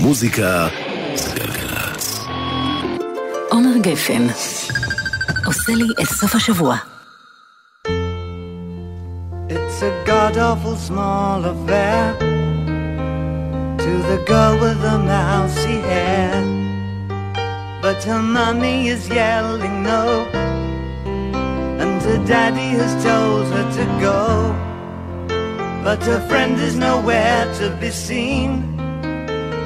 מוזיקה זה גלגלצ. עומר גפן עושה לי את סוף השבוע. It's a god awful small affair to the girl with the mousy hair. But her mummy is yelling no, and her daddy has told her to go. But her friend is nowhere to be seen.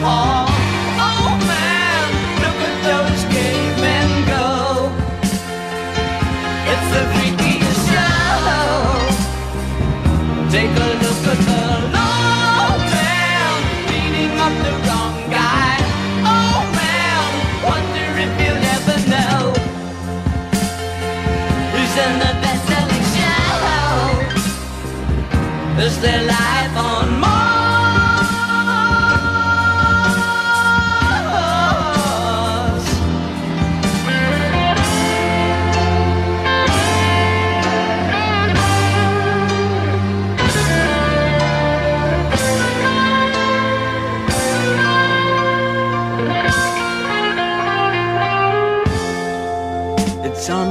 Oh man, look at those cavemen go. It's show. Take a look at the low man beating up the wrong guy. Oh man, wonder if you'll ever know the best-selling show. Is their life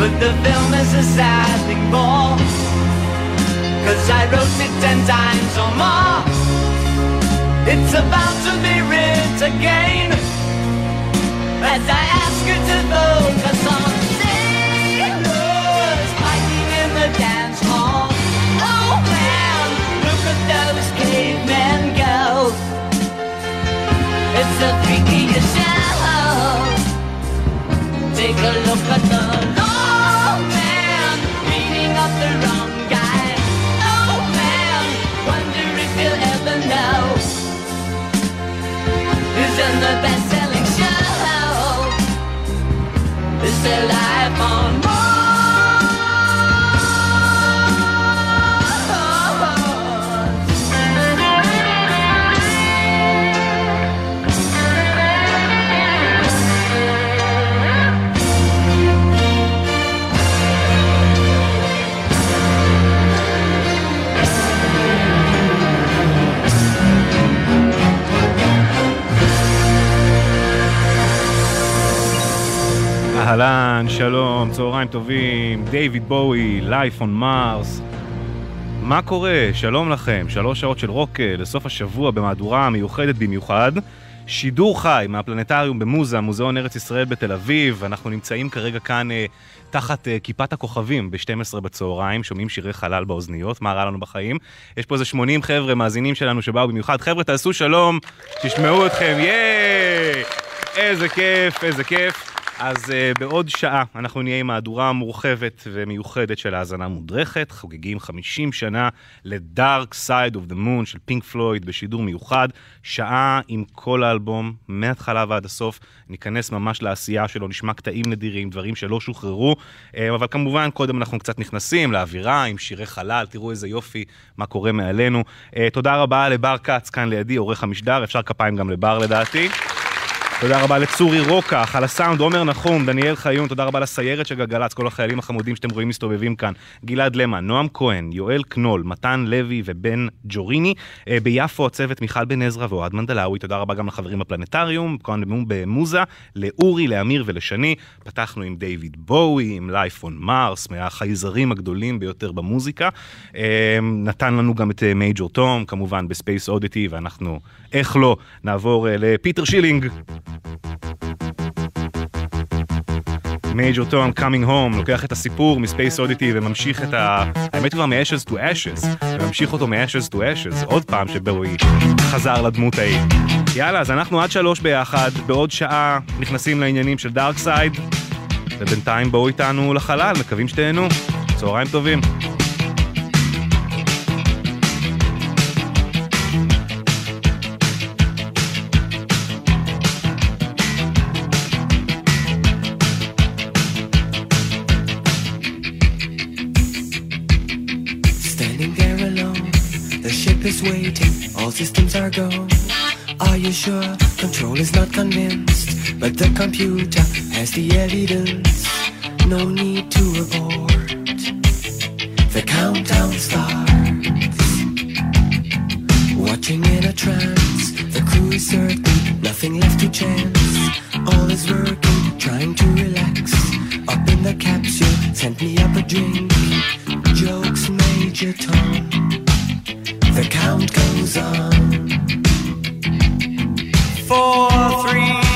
But the film is a sad thing more. Cause I wrote it ten times or more. It's about to be writ again. As I ask you to focus on sailors fighting in the dance hall. Oh man, look at those cavemen go. It's the freakiest show. Take a look at the i'm on. אהלן, שלום, צהריים טובים, דיוויד בואי, Life on Mars. מה קורה? שלום לכם, שלוש שעות של רוק לסוף השבוע במהדורה מיוחדת במיוחד. שידור חי מהפלנטריום במוזה, מוזיאון ארץ ישראל בתל אביב. אנחנו נמצאים כרגע כאן אה, תחת אה, כיפת הכוכבים ב-12 בצהריים, שומעים שירי חלל באוזניות, מה רע לנו בחיים. יש פה איזה 80 חבר'ה מאזינים שלנו שבאו במיוחד. חבר'ה, תעשו שלום, תשמעו אתכם, ייי! איזה כיף, איזה כיף. אז uh, בעוד שעה אנחנו נהיה עם מהדורה מורחבת ומיוחדת של האזנה מודרכת, חוגגים 50 שנה ל-Dark Side of the Moon של פינק פלויד בשידור מיוחד, שעה עם כל האלבום, מההתחלה ועד הסוף, ניכנס ממש לעשייה שלו, נשמע קטעים נדירים, דברים שלא שוחררו, uh, אבל כמובן קודם אנחנו קצת נכנסים לאווירה עם שירי חלל, תראו איזה יופי, מה קורה מעלינו. Uh, תודה רבה לבר כץ כאן לידי, עורך המשדר, אפשר כפיים גם לבר לדעתי. תודה רבה לצורי רוקח, על הסאונד, עומר נחום, דניאל חיון, תודה רבה לסיירת של גלגלצ, כל החיילים החמודים שאתם רואים מסתובבים כאן. גלעד למה, נועם כהן, יואל קנול, מתן לוי ובן ג'וריני. אה, ביפו הצוות מיכל בן עזרא ואוהד מנדלאווי, תודה רבה גם לחברים בפלנטריום, כהן במוזה, לאורי, לאמיר ולשני. פתחנו עם דיוויד בואי, עם Life on Mars, מהחייזרים הגדולים ביותר במוזיקה. אה, נתן לנו גם את Major אה, Tom, כמובן ב Space Oddity, ואנחנו, איך לא, נעבור לפיטר שילינג. Major Tom Coming Home לוקח את הסיפור מ Space Oddity וממשיך את ה... האמת כבר מ-Ashes to Ashes וממשיך אותו מ-Ashes to Ashes עוד פעם שבואי חזר לדמות ההיא. יאללה אז אנחנו עד שלוש ביחד בעוד שעה נכנסים לעניינים של Dark Side ובינתיים בואו איתנו לחלל מקווים שתהנו צהריים טובים. Systems are go. Are you sure? Control is not convinced, but the computer has the evidence. No need to abort. The countdown starts. Watching in a trance, the crew is certain, nothing left to chance. All is working, trying to relax. Up in the capsule, sent me up a drink. Jokes, Major Tom. Count goes on. Four, three,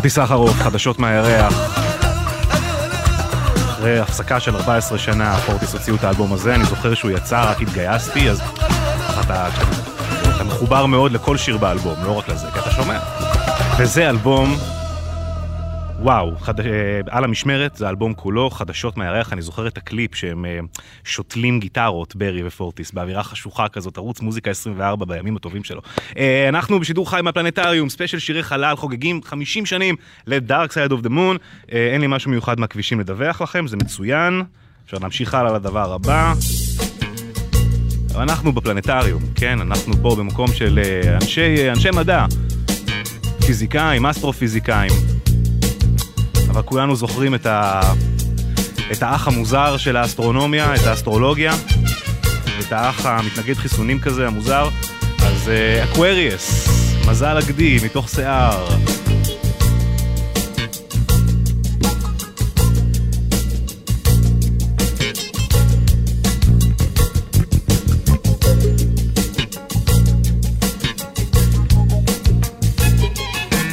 פורטי סחרוף, חדשות מהירח. אחרי הפסקה של 14 שנה, פורטיס הוציאו את האלבום הזה, אני זוכר שהוא יצא, רק התגייסתי, אז אתה, אתה מחובר מאוד לכל שיר באלבום, לא רק לזה, כי אתה שומע. וזה אלבום וואו, חד... אה, על המשמרת זה האלבום כולו, חדשות מהירח, אני זוכר את הקליפ שהם אה, שותלים גיטרות, ברי ופורטיס, באווירה חשוכה כזאת, ערוץ מוזיקה 24 בימים הטובים שלו. אה, אנחנו בשידור חי מהפלנטריום, ספיישל שירי חלל, חוגגים 50 שנים ל Dark Side of the Moon. אין לי משהו מיוחד מהכבישים לדווח לכם, זה מצוין. אפשר להמשיך הלאה לדבר הבא. אנחנו בפלנטריום, כן, אנחנו פה במקום של אנשי, אנשי מדע, פיזיקאים, אסטרופיזיקאים. אבל כולנו זוכרים את, ה... את האח המוזר של האסטרונומיה, את האסטרולוגיה, את האח המתנגד חיסונים כזה, המוזר. אז אקווריאס, uh, מזל הגדי, מתוך שיער.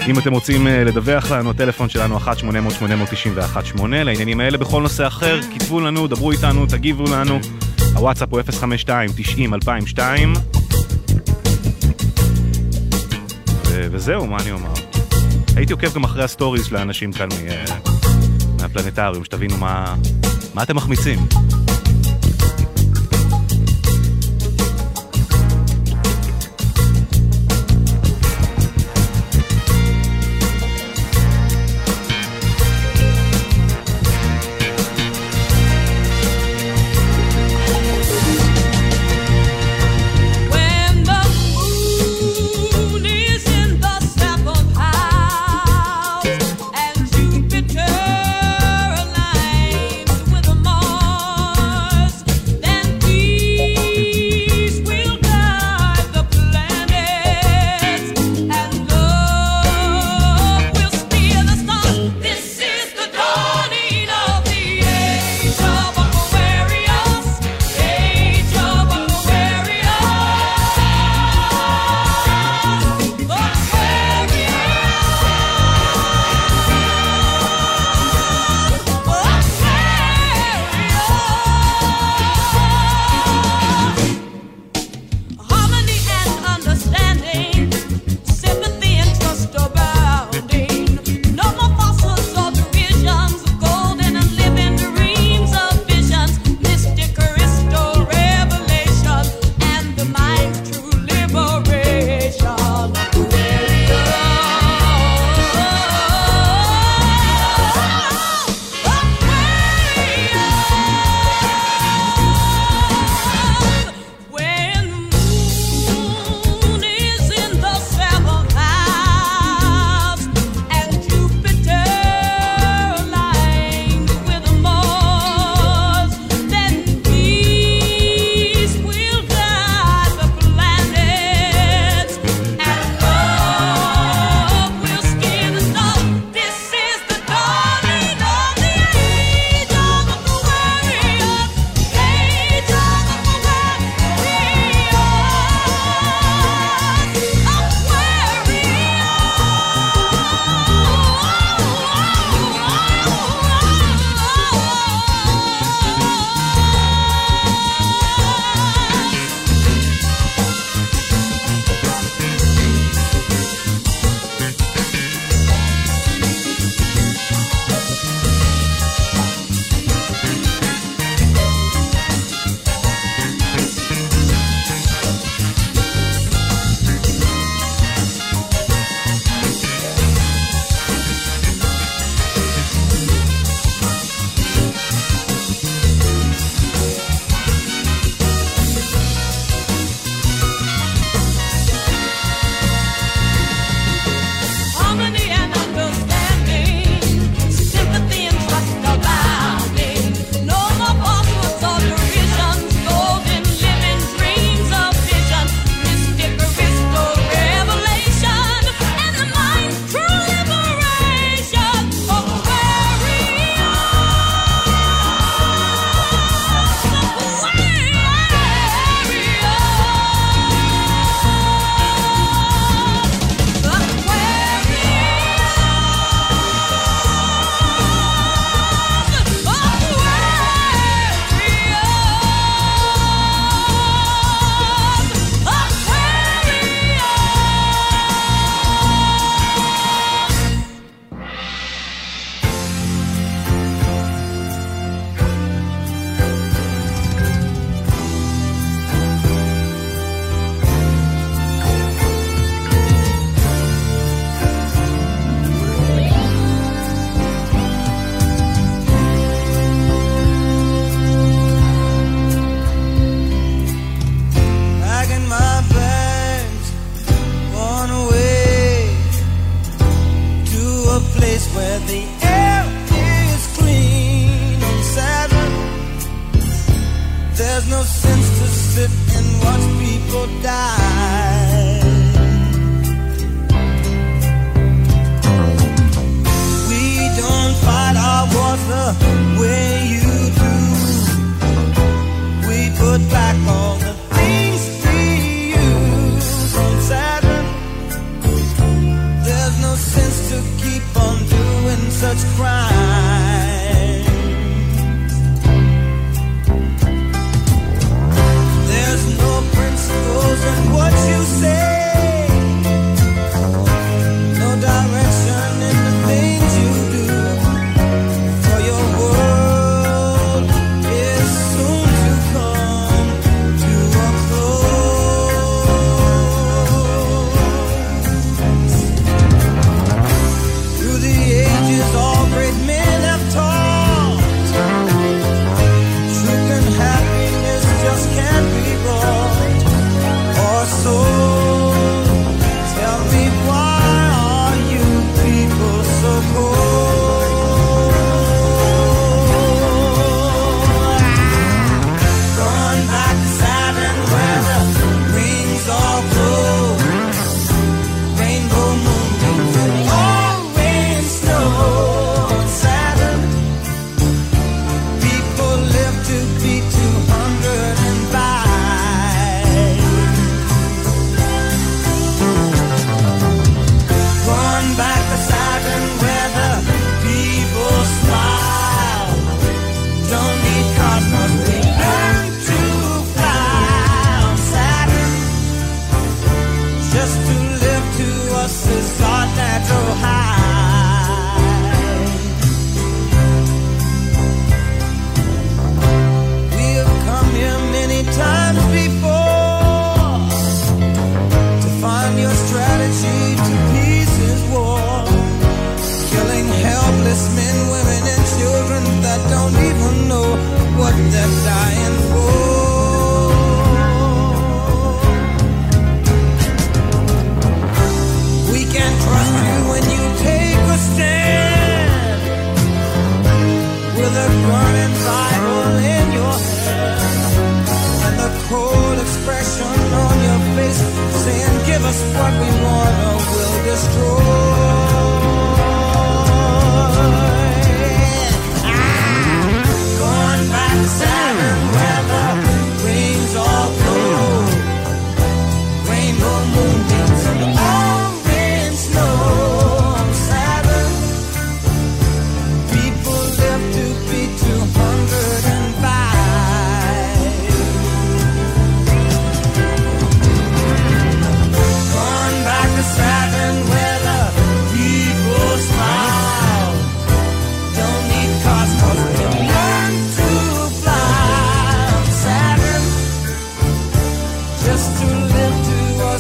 אם אתם רוצים אה, לדווח לנו, הטלפון שלנו 1-800-891-8 לעניינים האלה בכל נושא אחר, כתבו לנו, דברו איתנו, תגיבו לנו. הוואטסאפ הוא 052-90-2002 וזהו, מה אני אומר? הייתי עוקב גם אחרי הסטוריז של האנשים כאן אה, מהפלנטריום, שתבינו מה, מה אתם מחמיצים.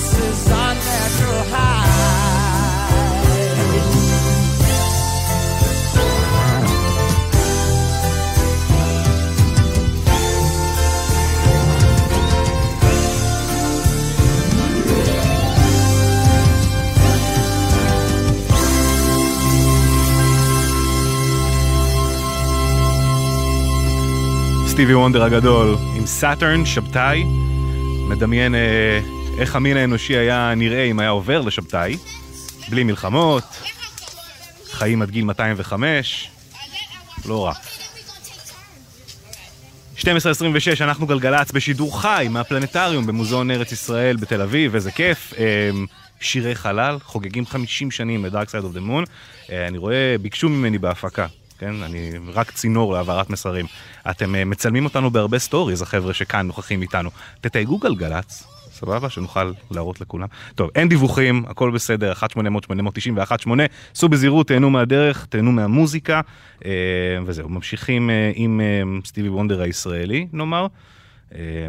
Is our natural high. סטיבי וונדר הגדול עם סאטרן, שבתאי, מדמיין אה, איך המין האנושי היה נראה אם היה עובר לשבתאי, בלי מלחמות, חיים עד גיל 205, לא רע. 12.26, אנחנו גלגלצ בשידור חי מהפלנטריום במוזיאון ארץ ישראל בתל אביב, איזה כיף. אה, שירי חלל, חוגגים 50 שנים ל-Dark Side of the Moon. אה, אני רואה, ביקשו ממני בהפקה, כן? אני רק צינור להעברת מסרים. אתם אה, מצלמים אותנו בהרבה סטוריז, החבר'ה שכאן נוכחים איתנו. תתייגו גלגלצ, סבבה? שנוכל להראות לכולם. טוב, אין דיווחים, הכל בסדר, 1-800-891-8. סעו בזהירות, תהנו מהדרך, תהנו מהמוזיקה, אה, וזהו, ממשיכים אה, עם אה, סטיבי וונדר הישראלי, נאמר.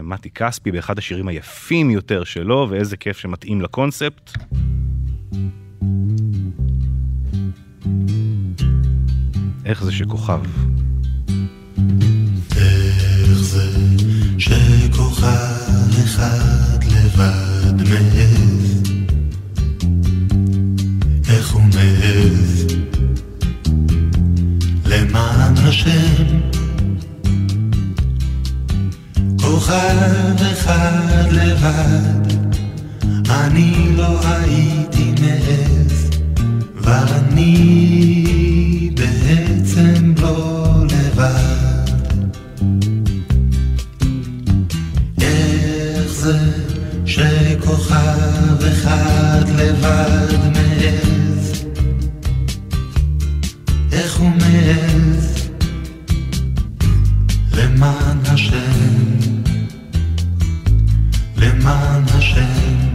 מתי כספי באחד השירים היפים יותר שלו, ואיזה כיף שמתאים לקונספט. איך זה שכוכב? איך זה שכוכב אחד לבד מעז? איך הוא מעז? למען השם כוכב אחד לבד, אני לא הייתי מעז, ואני בעצם לא שכוכב אחד לבד מעז? איך הוא מעז? למען השם, למען השם.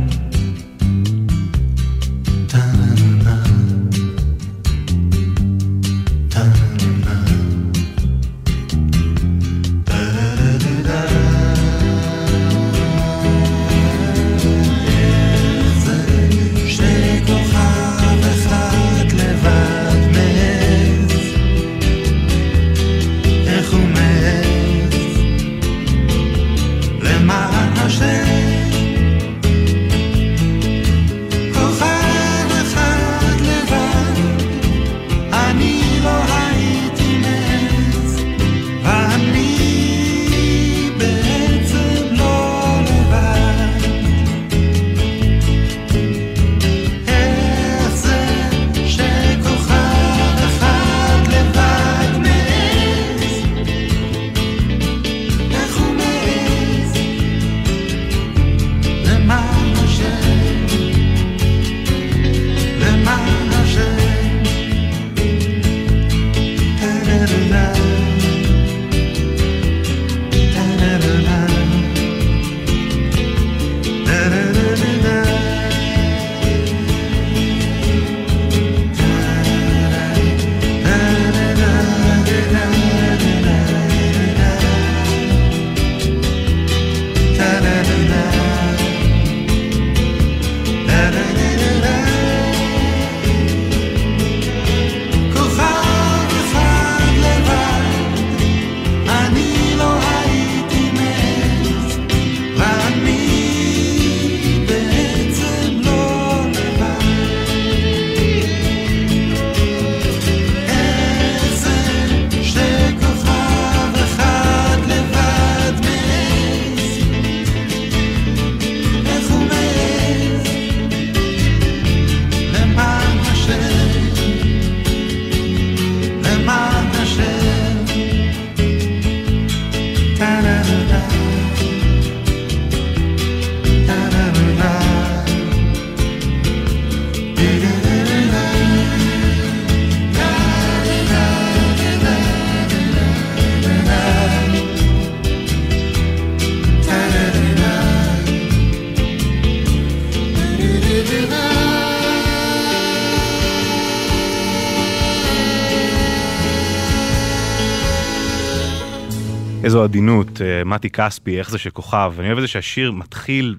עדינות, אה, מתי כספי, איך זה שכוכב, אני אוהב את זה שהשיר מתחיל,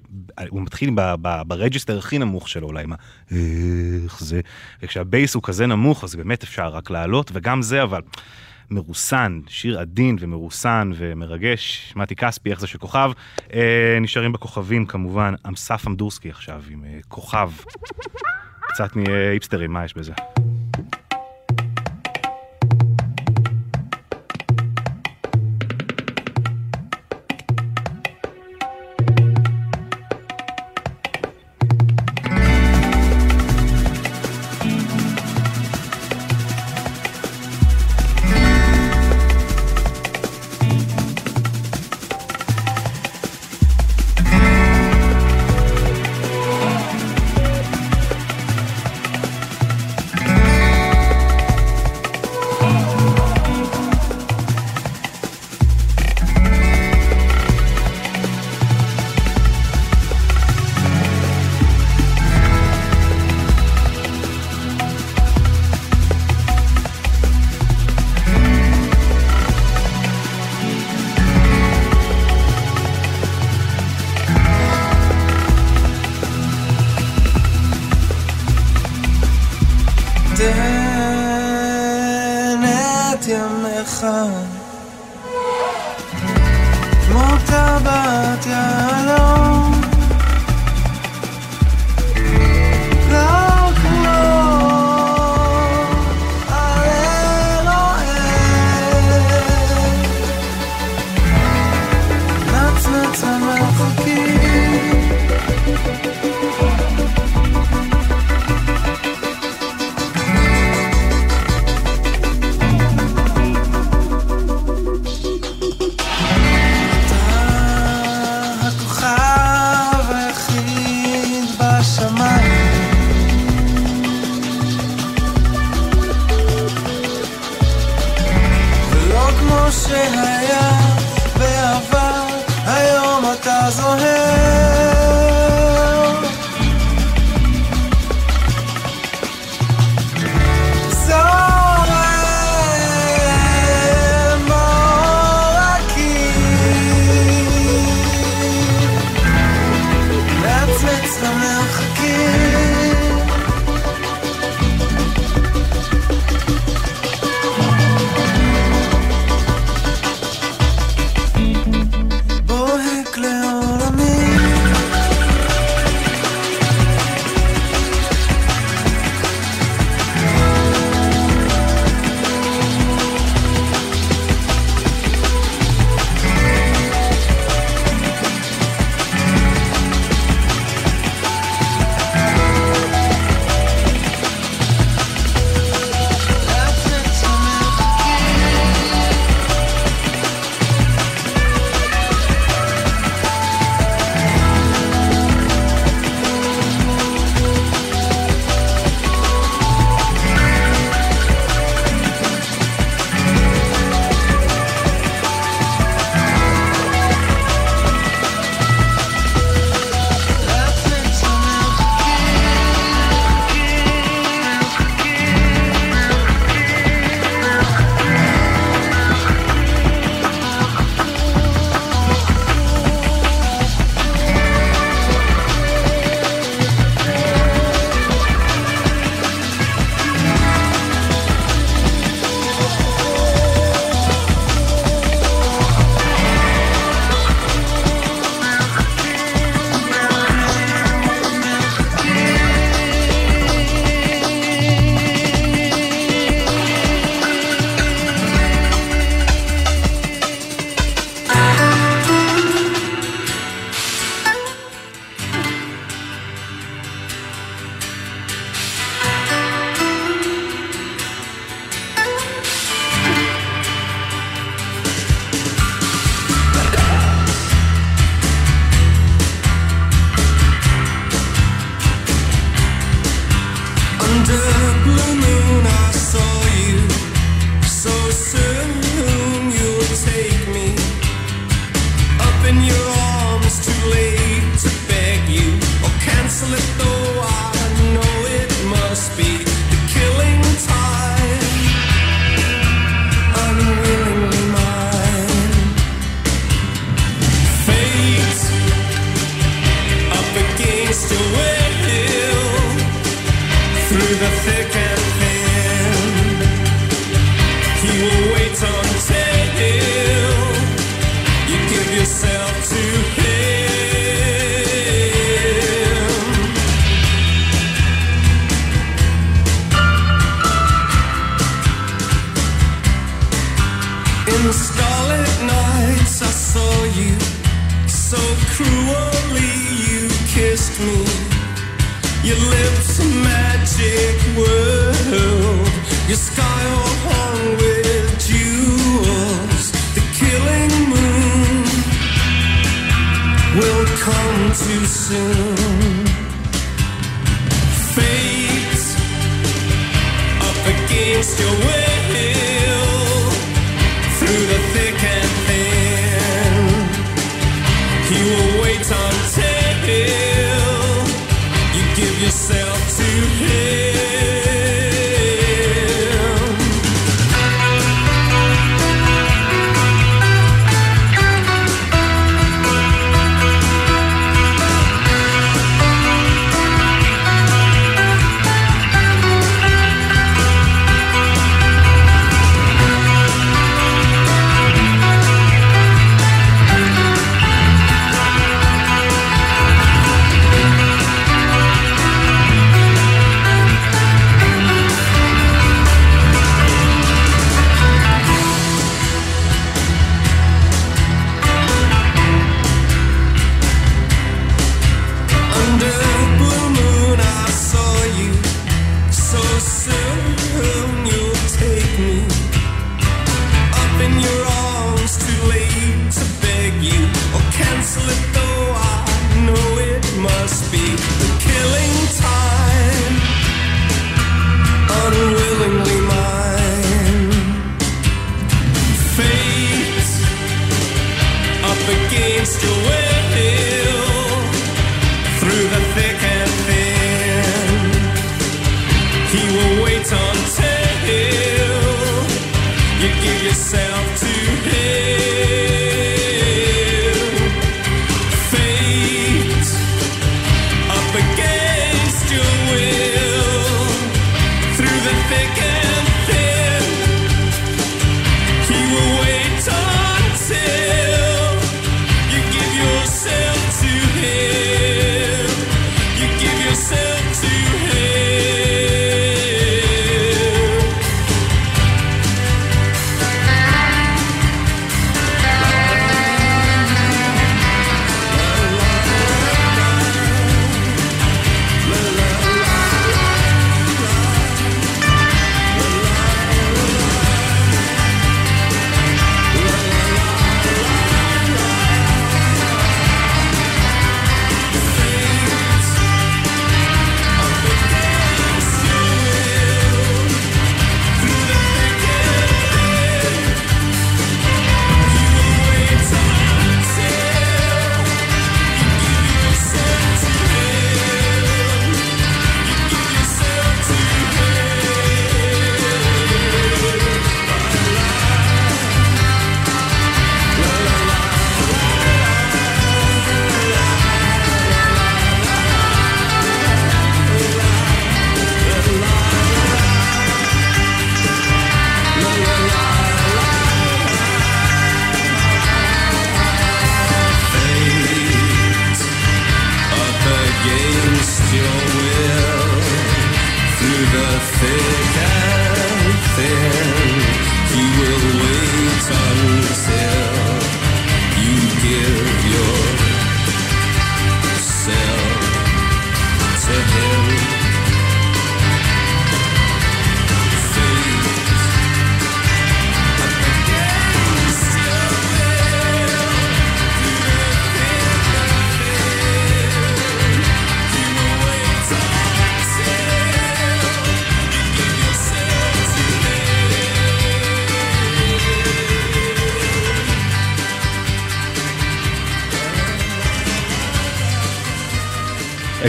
הוא מתחיל ברג'יסטר הכי נמוך שלו אולי, מה, איך זה, וכשהבייס הוא כזה נמוך אז באמת אפשר רק לעלות, וגם זה אבל מרוסן, שיר עדין ומרוסן ומרגש, מתי כספי, איך זה שכוכב, אה, נשארים בכוכבים כמובן, אסף אמדורסקי עכשיו עם אה, כוכב, קצת נהיה היפסטרים, מה יש בזה? help to care.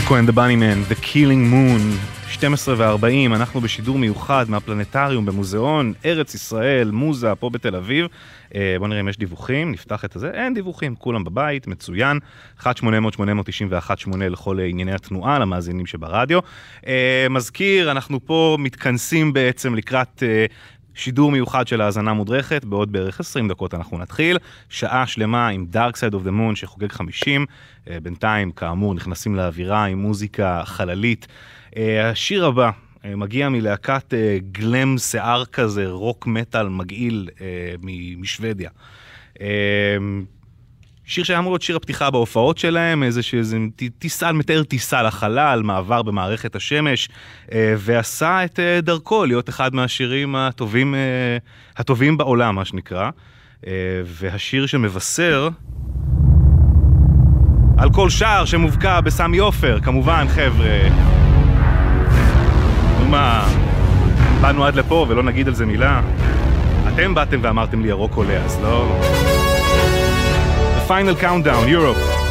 אקו אנד הבאני מן, The Killing Moon, 12 ו-40, אנחנו בשידור מיוחד מהפלנטריום במוזיאון ארץ ישראל, מוזה, פה בתל אביב. אה, בואו נראה אם יש דיווחים, נפתח את הזה, אין דיווחים, כולם בבית, מצוין. 1-800-891-8 לכל ענייני התנועה, למאזינים שברדיו. אה, מזכיר, אנחנו פה מתכנסים בעצם לקראת... שידור מיוחד של האזנה מודרכת, בעוד בערך 20 דקות אנחנו נתחיל. שעה שלמה עם Dark Side of the Moon שחוגג 50. אה, בינתיים, כאמור, נכנסים לאווירה עם מוזיקה חללית. אה, השיר הבא אה, מגיע מלהקת גלם שיער כזה, רוק מטאל מגעיל משוודיה. שיר שהיה אמור להיות שיר הפתיחה בהופעות שלהם, איזה ט- טיסה, מתאר טיסה לחלל, מעבר במערכת השמש, אה, ועשה את אה, דרכו להיות אחד מהשירים הטובים, אה, הטובים בעולם, מה שנקרא. והשיר שמבשר על כל שער שמובקע בסמי עופר, כמובן, חבר'ה. מה, באנו עד לפה ולא נגיד על זה מילה? אתם באתם ואמרתם לי ירוק עולה, אז לא... Final countdown, Europe.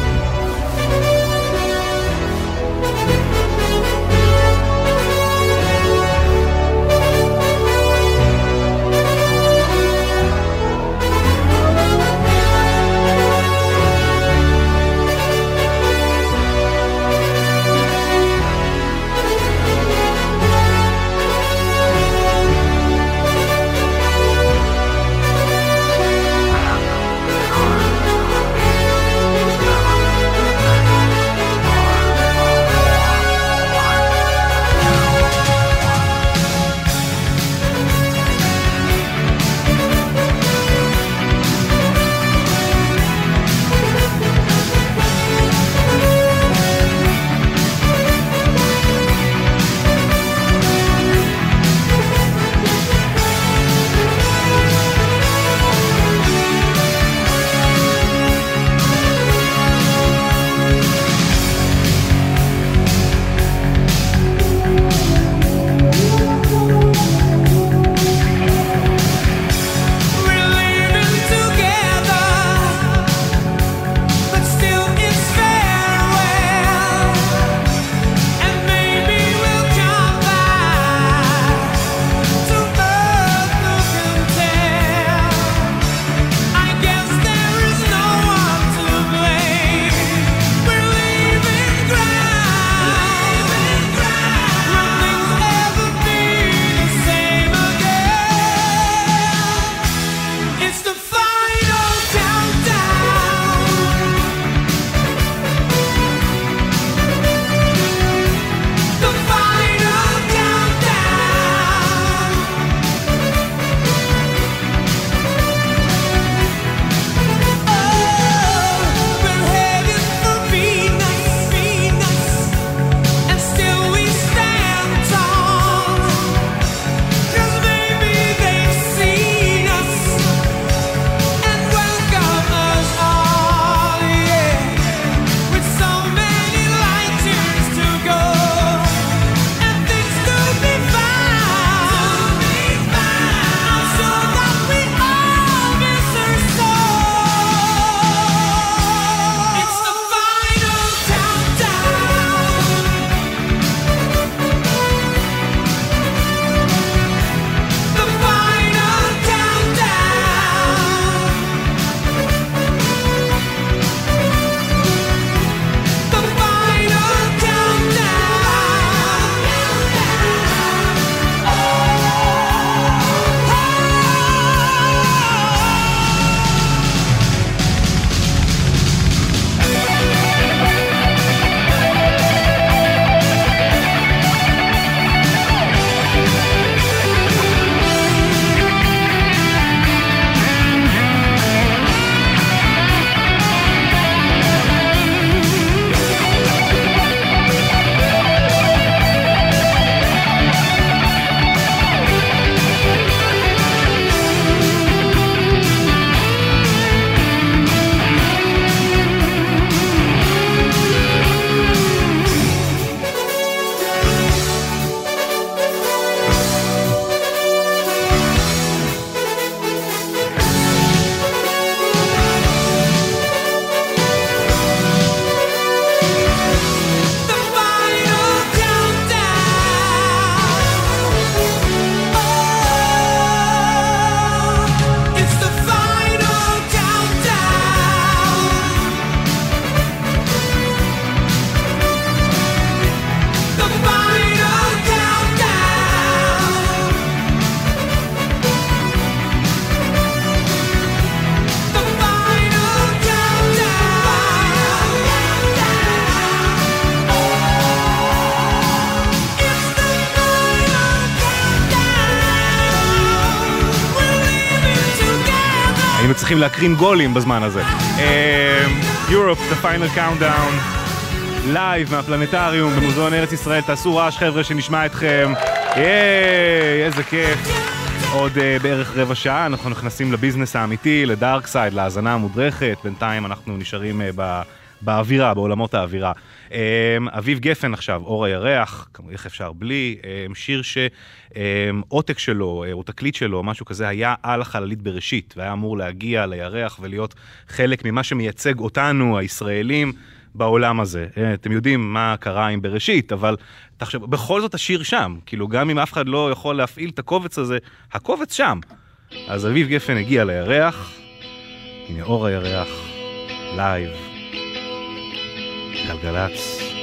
צריכים להקרין גולים בזמן הזה. Europe, the final countdown, לייב מהפלנטריום במוזיאון ארץ ישראל, תעשו רעש חבר'ה שנשמע אתכם, ייי, איזה כיף. עוד אה, בערך רבע שעה אנחנו נכנסים לביזנס האמיתי, ל-Dark Side, להאזנה המודרכת, בינתיים אנחנו נשארים אה. באווירה, בעולמות האווירה. אממ, אביב גפן עכשיו, אור הירח, איך אפשר בלי, אממ, שיר שעותק שלו, אה, או תקליט שלו, משהו כזה, היה על החללית בראשית, והיה אמור להגיע לירח ולהיות חלק ממה שמייצג אותנו, הישראלים, בעולם הזה. אתם יודעים מה קרה עם בראשית, אבל תחשבו, בכל זאת השיר שם, כאילו גם אם אף אחד לא יכול להפעיל את הקובץ הזה, הקובץ שם. אז אביב גפן הגיע לירח, הנה אור הירח, לייב. גלגלצ.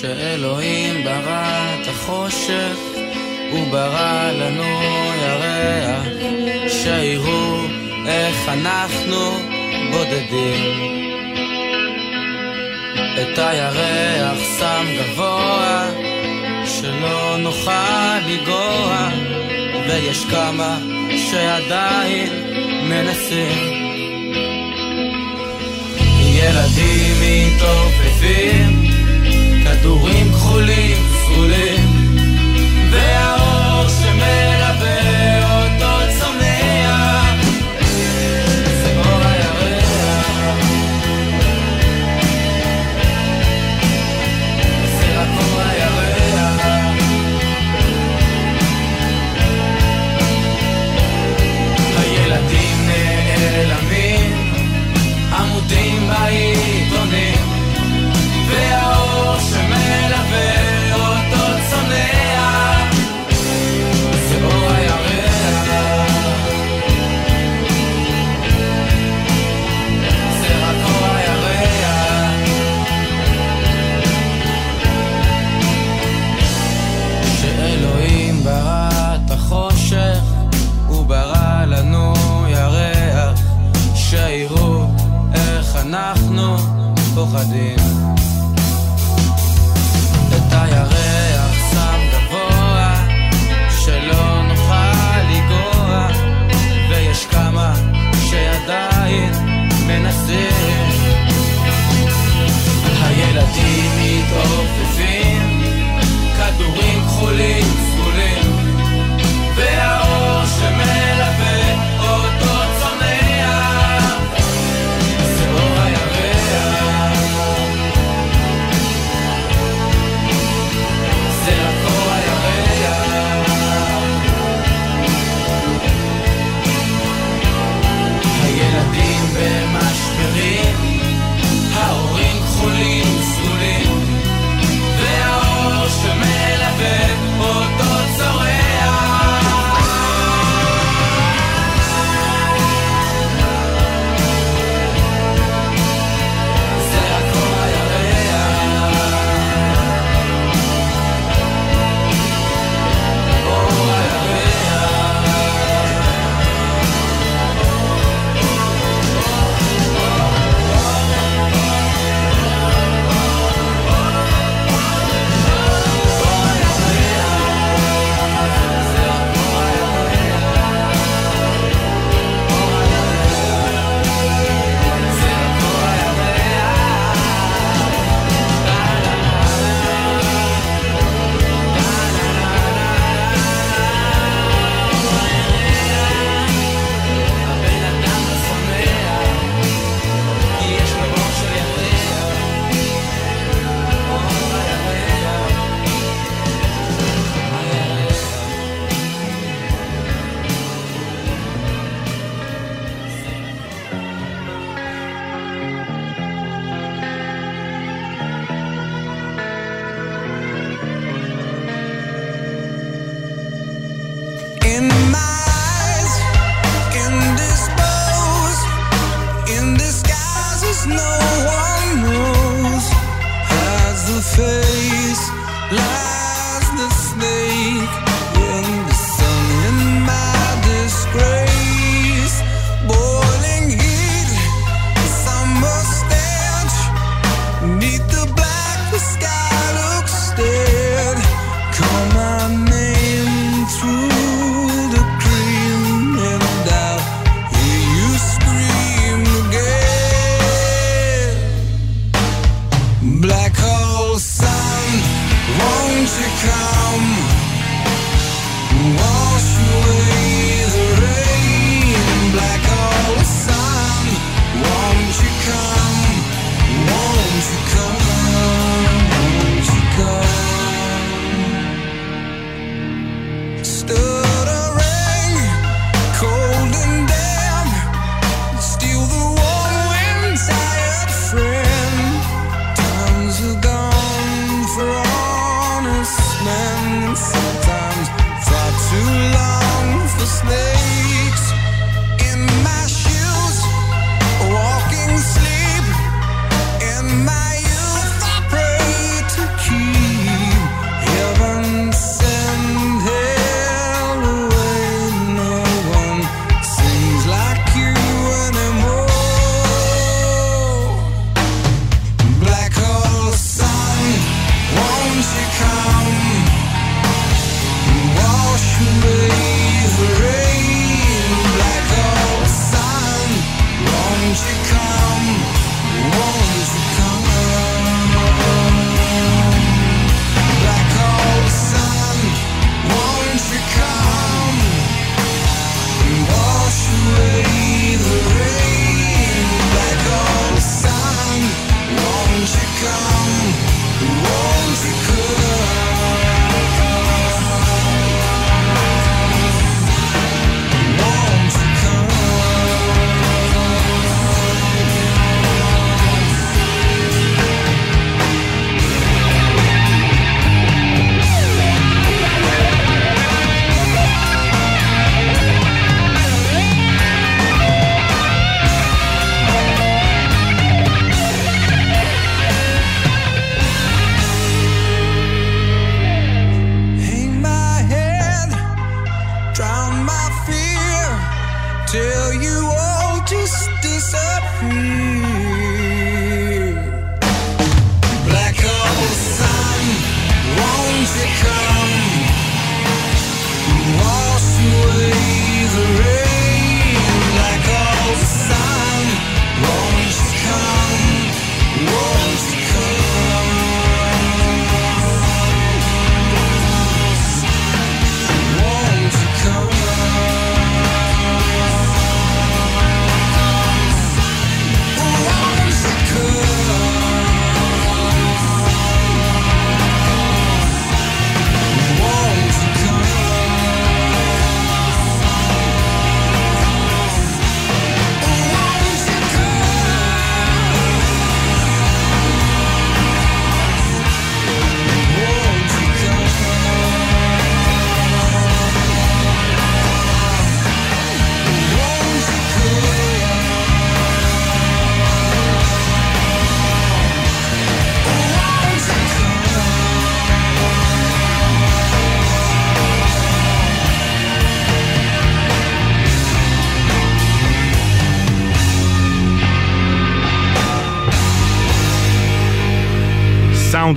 כשאלוהים ברא את החושך, הוא ברא לנו ירח, שיראו איך אנחנו בודדים. את הירח שם גבוה, שלא נוכל לגוע, ויש כמה שעדיין מנסים. ילדים מתעופפים, כדורים כחולים סגולים, והאור שמלווה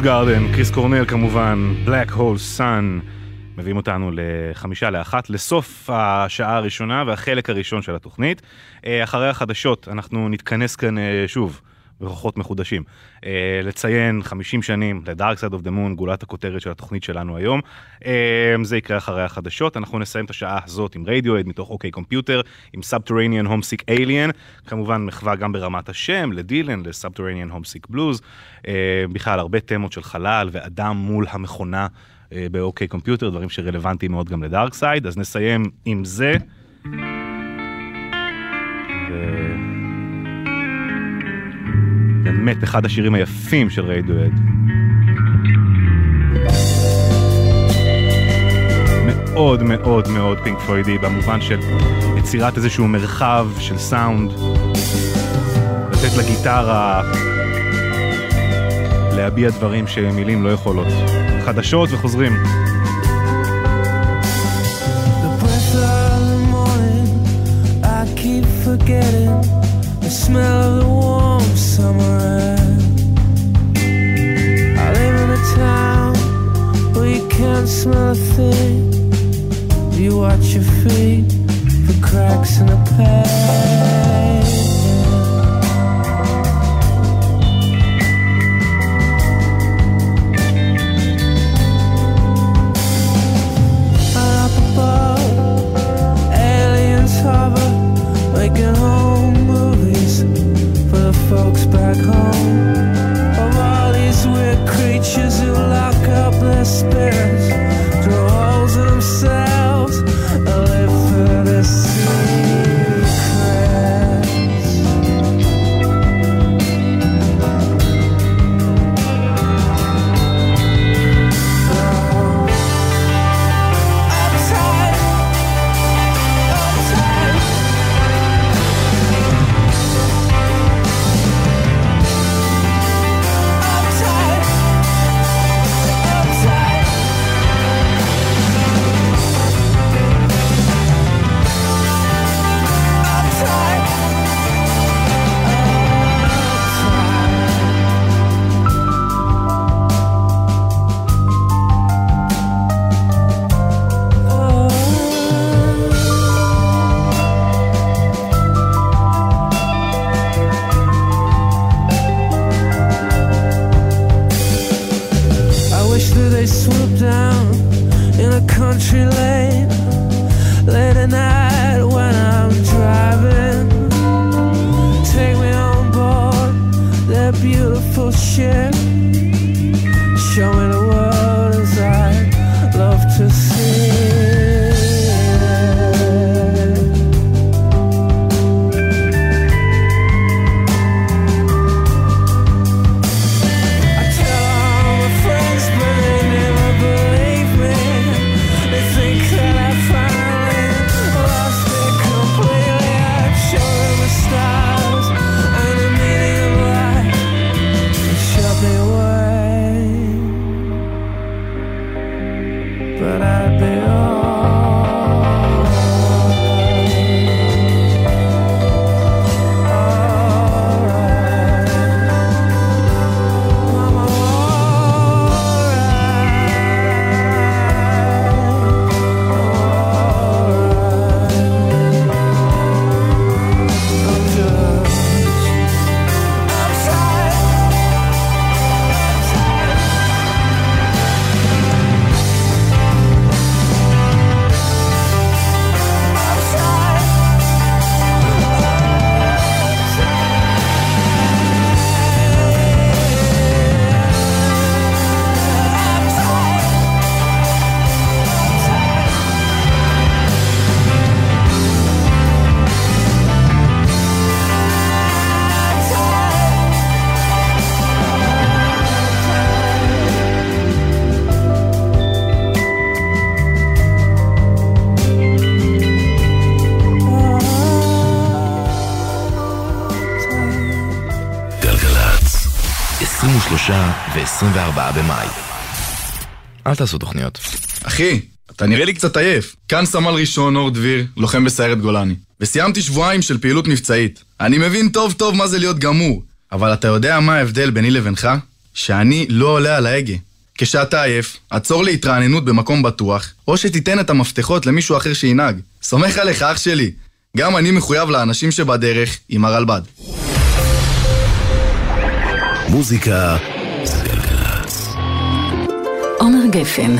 גארדן, קריס קורנל כמובן, Black Hole Sun, מביאים אותנו לחמישה לאחת, לסוף השעה הראשונה והחלק הראשון של התוכנית. אה, אחרי החדשות אנחנו נתכנס כאן אה, שוב. בכוחות מחודשים. אה, לציין 50 שנים ל-Dark Side of the Moon, גולת הכותרת של התוכנית שלנו היום. אה, זה יקרה אחרי החדשות. אנחנו נסיים את השעה הזאת עם רדיואד מתוך אוקיי קומפיוטר, עם Subterranean Homesick Alien, כמובן מחווה גם ברמת השם, לדילן, Homesick Blues. אה, בכלל, הרבה תמות של חלל ואדם מול המכונה. אה, ב-OK Computer, דברים שרלוונטיים מאוד גם ל-Dark Side, אז נסיים עם זה. ו... באמת אחד השירים היפים של רדיוהד. מאוד מאוד מאוד פינק פלוידי במובן של יצירת איזשהו מרחב של סאונד, לתת לגיטרה להביע דברים שמילים לא יכולות. חדשות וחוזרים. The morning, the smell of the warm summer air. I live in a town where you can't smell a thing. You watch your feet for cracks in the pavement. Up above, aliens hover, making home folks back home. Of all these weird creatures who lock up their spirits, draw holes in themselves, ו-24 במאי. אל תעשו תוכניות. אחי, אתה נראה לי קצת עייף. כאן סמל ראשון אור דביר, לוחם בסיירת גולני. וסיימתי שבועיים של פעילות מבצעית. אני מבין טוב טוב מה זה להיות גמור, אבל אתה יודע מה ההבדל ביני לבינך? שאני לא עולה על ההגה. כשאתה עייף, עצור להתרעננות במקום בטוח, או שתיתן את המפתחות למישהו אחר שינהג. סומך עליך, אח שלי. גם אני מחויב לאנשים שבדרך עם הרלב"ד. מוזיקה גפן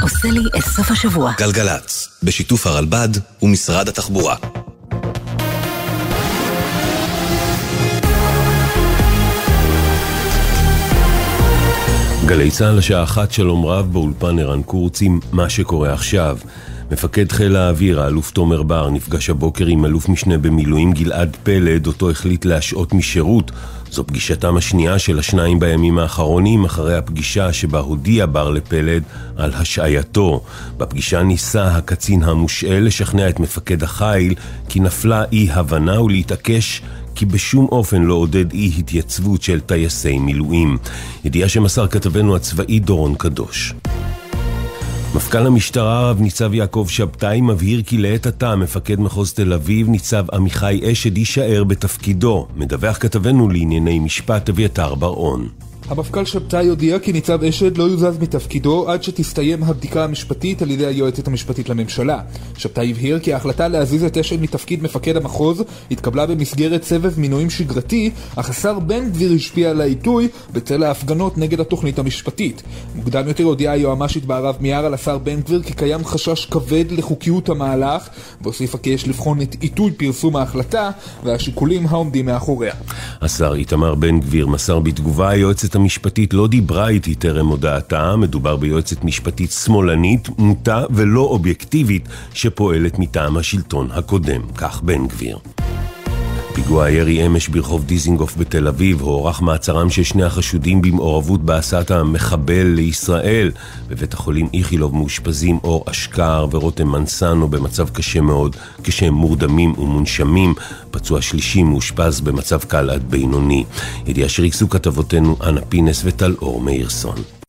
עושה לי את סוף השבוע. גלגלצ, בשיתוף הרלב"ד ומשרד התחבורה. גלי צה"ל לשעה אחת שלום רב באולפן ערן קורץ עם מה שקורה עכשיו. מפקד חיל האוויר, האלוף תומר בר, נפגש הבוקר עם אלוף משנה במילואים גלעד פלד, אותו החליט להשעות משירות. זו פגישתם השנייה של השניים בימים האחרונים, אחרי הפגישה שבה הודיע בר לפלד על השעייתו. בפגישה ניסה הקצין המושעה לשכנע את מפקד החיל כי נפלה אי הבנה ולהתעקש כי בשום אופן לא עודד אי התייצבות של טייסי מילואים. ידיעה שמסר כתבנו הצבאי דורון קדוש. מפכ"ל המשטרה רב ניצב יעקב שבתאי מבהיר כי לעת עתה מפקד מחוז תל אביב ניצב עמיחי אשד יישאר בתפקידו. מדווח כתבנו לענייני משפט אביתר בר-און. המפכ"ל שבתאי הודיע כי ניצב אשד לא יוזז מתפקידו עד שתסתיים הבדיקה המשפטית על ידי היועצת המשפטית לממשלה. שבתאי הבהיר כי ההחלטה להזיז את אשד מתפקיד מפקד המחוז התקבלה במסגרת סבב מינויים שגרתי, אך השר בן גביר השפיע על העיתוי בצל ההפגנות נגד התוכנית המשפטית. מוקדם יותר הודיעה היועמ"שית בערב מיארה לשר בן גביר כי קיים חשש כבד לחוקיות המהלך, והוסיפה כי יש לבחון את עיתוי פרסום ההחלטה והשיקולים העומדים מאחוריה. השר איתמר בן גביר מסר בתגובה היועצת המשפטית לא דיברה איתי טרם הודעתה, מדובר ביועצת משפטית שמאלנית, מוטה ולא אובייקטיבית שפועלת מטעם השלטון הקודם, כך בן גביר. פיגוע הירי אמש ברחוב דיזינגוף בתל אביב הוארך מעצרם של שני החשודים במעורבות בהסעת המחבל לישראל. בבית החולים איכילוב מאושפזים אור אשכר ורותם מנסנו במצב קשה מאוד כשהם מורדמים ומונשמים. פצוע שלישי מאושפז במצב קל עד בינוני. ידיעה שריכזו כתבותינו אנה פינס וטל אור מאירסון.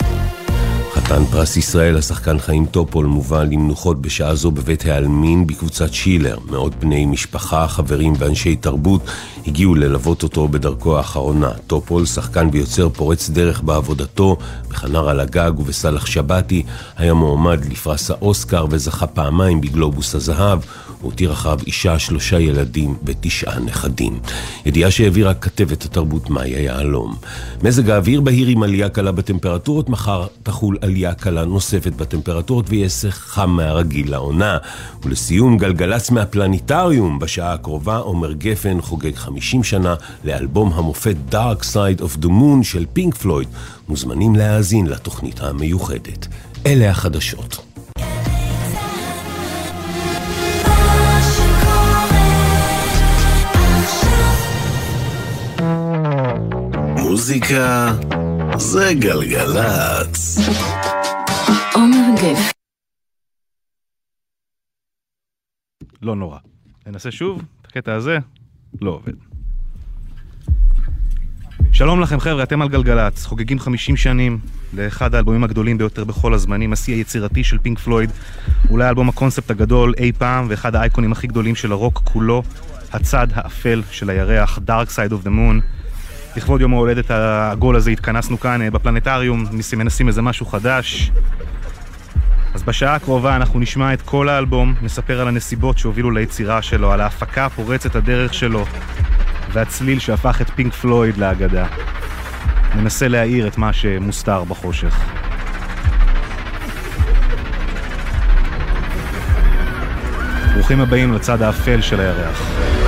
חתן פרס ישראל, השחקן חיים טופול, מובא למנוחות בשעה זו בבית העלמין בקבוצת שילר. מאות בני משפחה, חברים ואנשי תרבות הגיעו ללוות אותו בדרכו האחרונה. טופול, שחקן ויוצר פורץ דרך בעבודתו, בכנר על הגג ובסאלח שבתי, היה מועמד לפרס האוסקר וזכה פעמיים בגלובוס הזהב. הותיר אחריו אישה, שלושה ילדים ותשעה נכדים. ידיעה שהעבירה כתבת התרבות מאיה יהלום. מזג האוויר בהיר עם עלייה קלה בטמפרטורות, מחר תחול עלייה קלה נוספת בטמפרטורות ויהיה חם מהרגיל לעונה. ולסיום, גלגלצ מהפלניטריום. בשעה הקרובה עומר גפן חוגג 50 שנה לאלבום המופת Dark Side of the Moon של פינק פלויד. מוזמנים להאזין לתוכנית המיוחדת. אלה החדשות. מוזיקה זה גלגלצ. עומר גף לא נורא. ננסה שוב, את הקטע הזה, לא עובד. שלום לכם חבר'ה, אתם על גלגלצ, חוגגים 50 שנים לאחד האלבומים הגדולים ביותר בכל הזמנים, השיא היצירתי של פינק פלויד, אולי אלבום הקונספט הגדול אי פעם, ואחד האייקונים הכי גדולים של הרוק כולו, הצד האפל של הירח, Dark Side of the Moon. לכבוד יום ההולדת העגול הזה התכנסנו כאן אה, בפלנטריום, מנסים איזה משהו חדש. אז בשעה הקרובה אנחנו נשמע את כל האלבום, נספר על הנסיבות שהובילו ליצירה שלו, על ההפקה הפורצת הדרך שלו, והצליל שהפך את פינק פלויד לאגדה. ננסה להאיר את מה שמוסתר בחושך. ברוכים הבאים לצד האפל של הירח.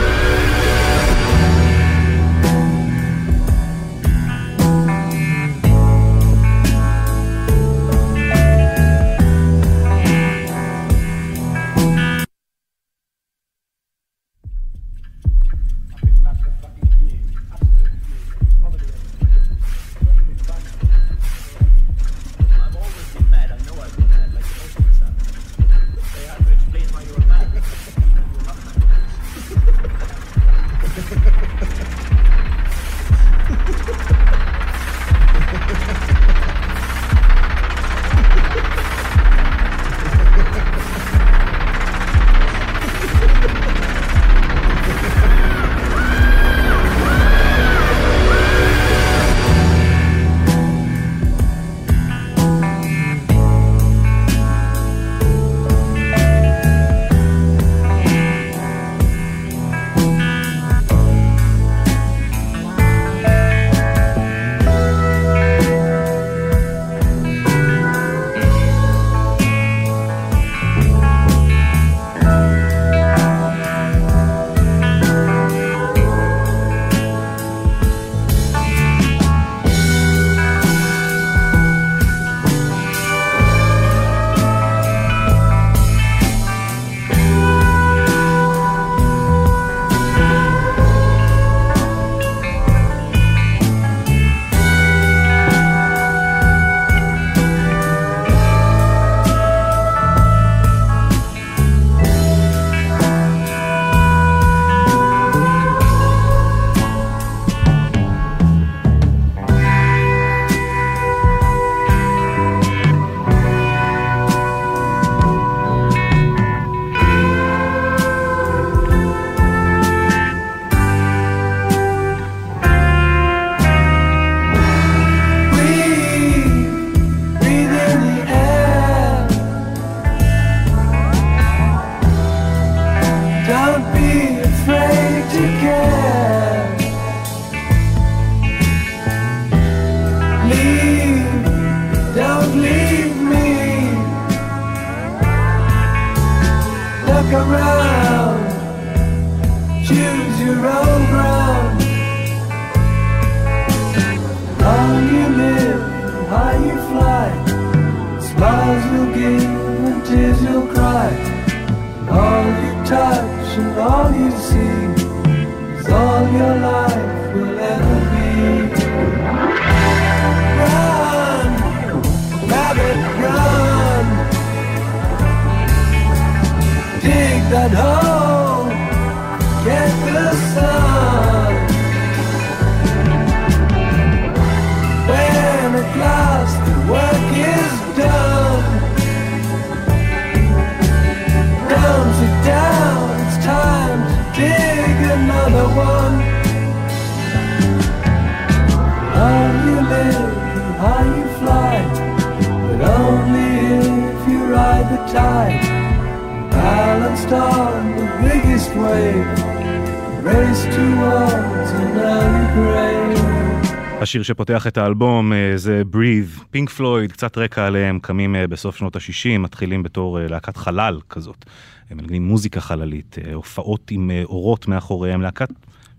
השיר שפותח את האלבום אה, זה Breathe, פינק פלויד, קצת רקע עליהם, קמים אה, בסוף שנות ה-60, מתחילים בתור אה, להקת חלל כזאת. הם מנגנים מוזיקה חללית, הופעות עם אורות מאחוריהם, להקת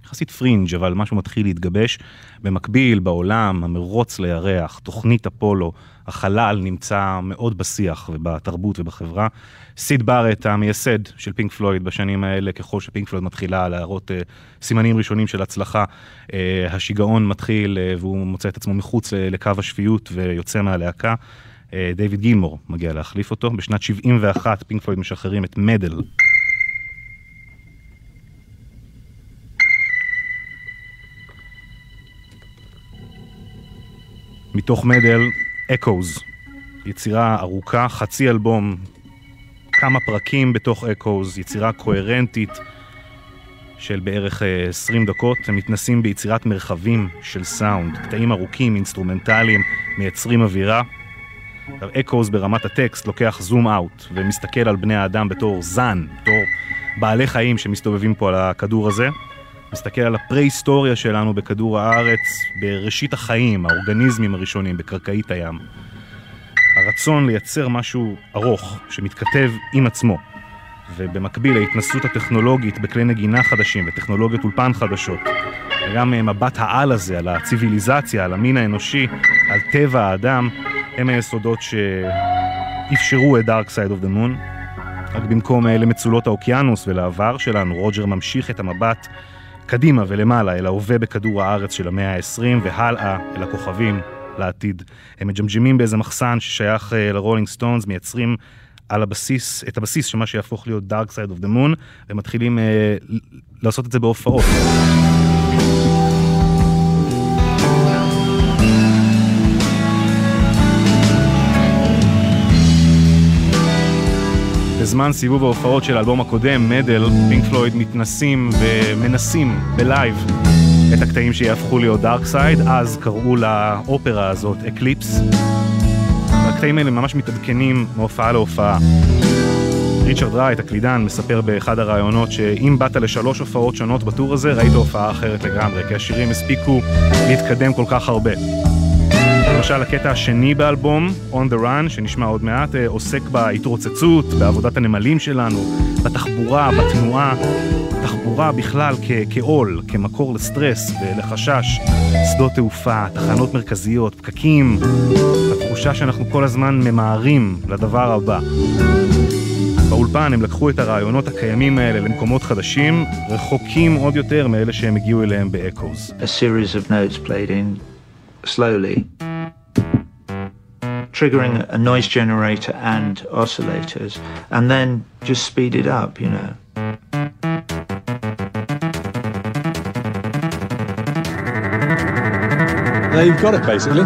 יחסית פרינג', אבל משהו מתחיל להתגבש. במקביל, בעולם, המרוץ לירח, תוכנית אפולו, החלל נמצא מאוד בשיח ובתרבות ובחברה. סיד בארט, המייסד של פינק פלויד בשנים האלה, ככל שפינק פלויד מתחילה להראות אה, סימנים ראשונים של הצלחה, uh, השיגעון מתחיל uh, והוא מוצא את עצמו מחוץ uh, לקו השפיות ויוצא מהלהקה. Uh, דיוויד גילמור מגיע להחליף אותו. בשנת 71 פינק פלויד משחררים את מדל. מתוך מדל, אקוז, יצירה ארוכה, חצי אלבום, כמה פרקים בתוך אקוז, יצירה קוהרנטית של בערך אה, 20 דקות, הם מתנסים ביצירת מרחבים של סאונד, קטעים ארוכים, אינסטרומנטליים, מייצרים אווירה. אקוז ברמת הטקסט לוקח zoom out ומסתכל על בני האדם בתור זן, בתור בעלי חיים שמסתובבים פה על הכדור הזה. מסתכל על הפרה-היסטוריה שלנו בכדור הארץ, בראשית החיים, האורגניזמים הראשונים, בקרקעית הים. הרצון לייצר משהו ארוך, שמתכתב עם עצמו, ובמקביל ההתנסות הטכנולוגית בכלי נגינה חדשים וטכנולוגיות אולפן חדשות, וגם אה, מבט העל הזה על הציוויליזציה, על המין האנושי, על טבע האדם, הם היסודות שאפשרו את Dark Side of the Moon. רק במקום אה, למצולות האוקיינוס ולעבר שלנו, רוג'ר ממשיך את המבט קדימה ולמעלה אל ההווה בכדור הארץ של המאה ה-20 והלאה אל הכוכבים, לעתיד. הם מג'מג'מים באיזה מחסן ששייך אה, לרולינג סטונס, מייצרים על הבסיס, את הבסיס של מה שיהפוך להיות Dark Side of the Moon, ומתחילים אה, לעשות את זה בהופעות. בזמן סיבוב ההופעות של האלבום הקודם, Meddle, פינק פלויד מתנסים ומנסים בלייב את הקטעים שיהפכו להיות Dark Side, אז קראו לאופרה הזאת Eclipse. והקטעים האלה ממש מתעדכנים מהופעה להופעה. ריצ'רד רייט, הקלידן, מספר באחד הראיונות שאם באת לשלוש הופעות שונות בטור הזה, ראית הופעה אחרת לגמרי, כי השירים הספיקו להתקדם כל כך הרבה. למשל, הקטע השני באלבום, On the Run, שנשמע עוד מעט, אה, עוסק בהתרוצצות, בעבודת הנמלים שלנו, בתחבורה, בתנועה, תחבורה בכלל כ- כעול, כמקור לסטרס ולחשש, שדות תעופה, תחנות מרכזיות, פקקים, התחושה שאנחנו כל הזמן ממהרים לדבר הבא. באולפן הם לקחו את הרעיונות הקיימים האלה למקומות חדשים, רחוקים עוד יותר מאלה שהם הגיעו אליהם באקוז. a series of notes played in slowly, triggering a noise generator and oscillators, and then just speed it up, you know. There you've got it, basically.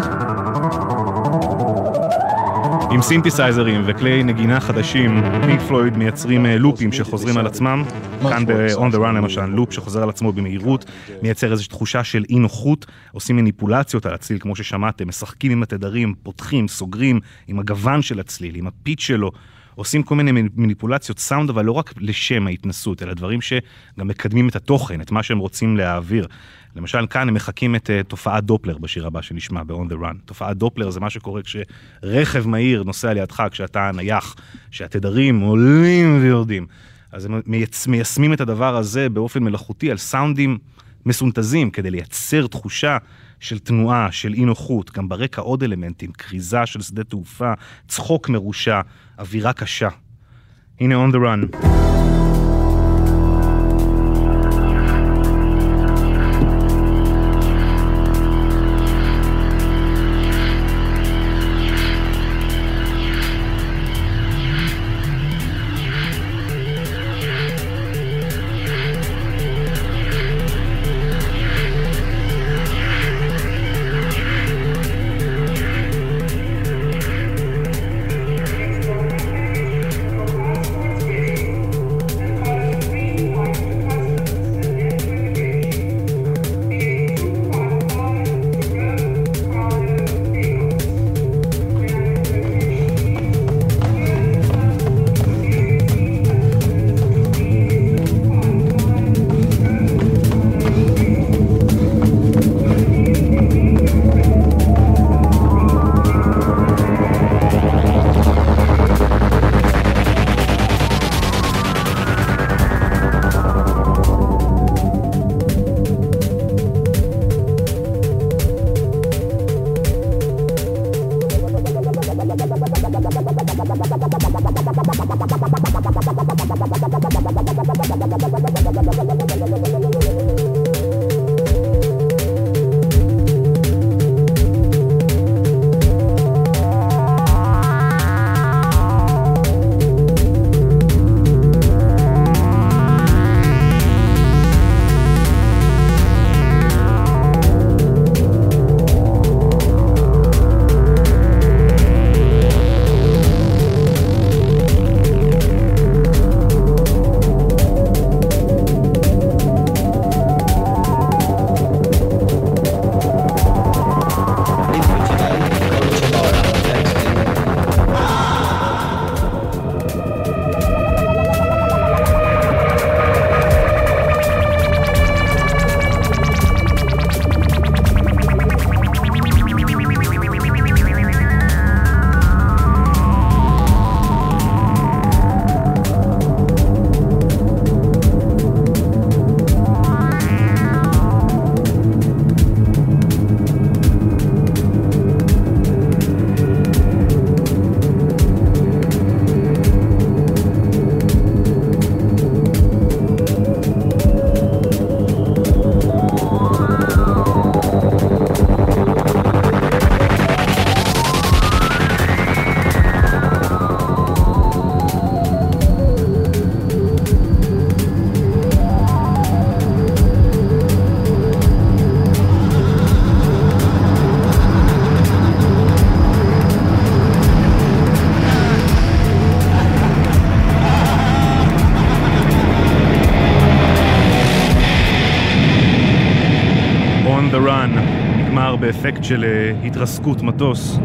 עם סינתסייזרים וכלי נגינה חדשים, פינק פלויד מייצרים אה, לופים שחוזרים על עצמם. כאן ב-On the Run למשל, לופ שחוזר על עצמו במהירות, מייצר איזושהי תחושה של אי נוחות, עושים מניפולציות על הצליל, כמו ששמעתם, משחקים עם התדרים, פותחים, סוגרים, עם הגוון של הצליל, עם הפיץ שלו. עושים כל מיני מניפולציות סאונד, אבל לא רק לשם ההתנסות, אלא דברים שגם מקדמים את התוכן, את מה שהם רוצים להעביר. למשל, כאן הם מחקים את uh, תופעת דופלר בשיר הבא שנשמע ב-On the Run. תופעת דופלר זה מה שקורה כשרכב מהיר נוסע לידך כשאתה נייח, שהתדרים עולים ויורדים. אז הם מייצ... מיישמים את הדבר הזה באופן מלאכותי על סאונדים מסונתזים, כדי לייצר תחושה של תנועה, של אי נוחות, גם ברקע עוד אלמנטים, כריזה של שדה תעופה, צחוק מרושע, אווירה קשה. הנה On the Run. באפקט של אה, התרסקות מטוס.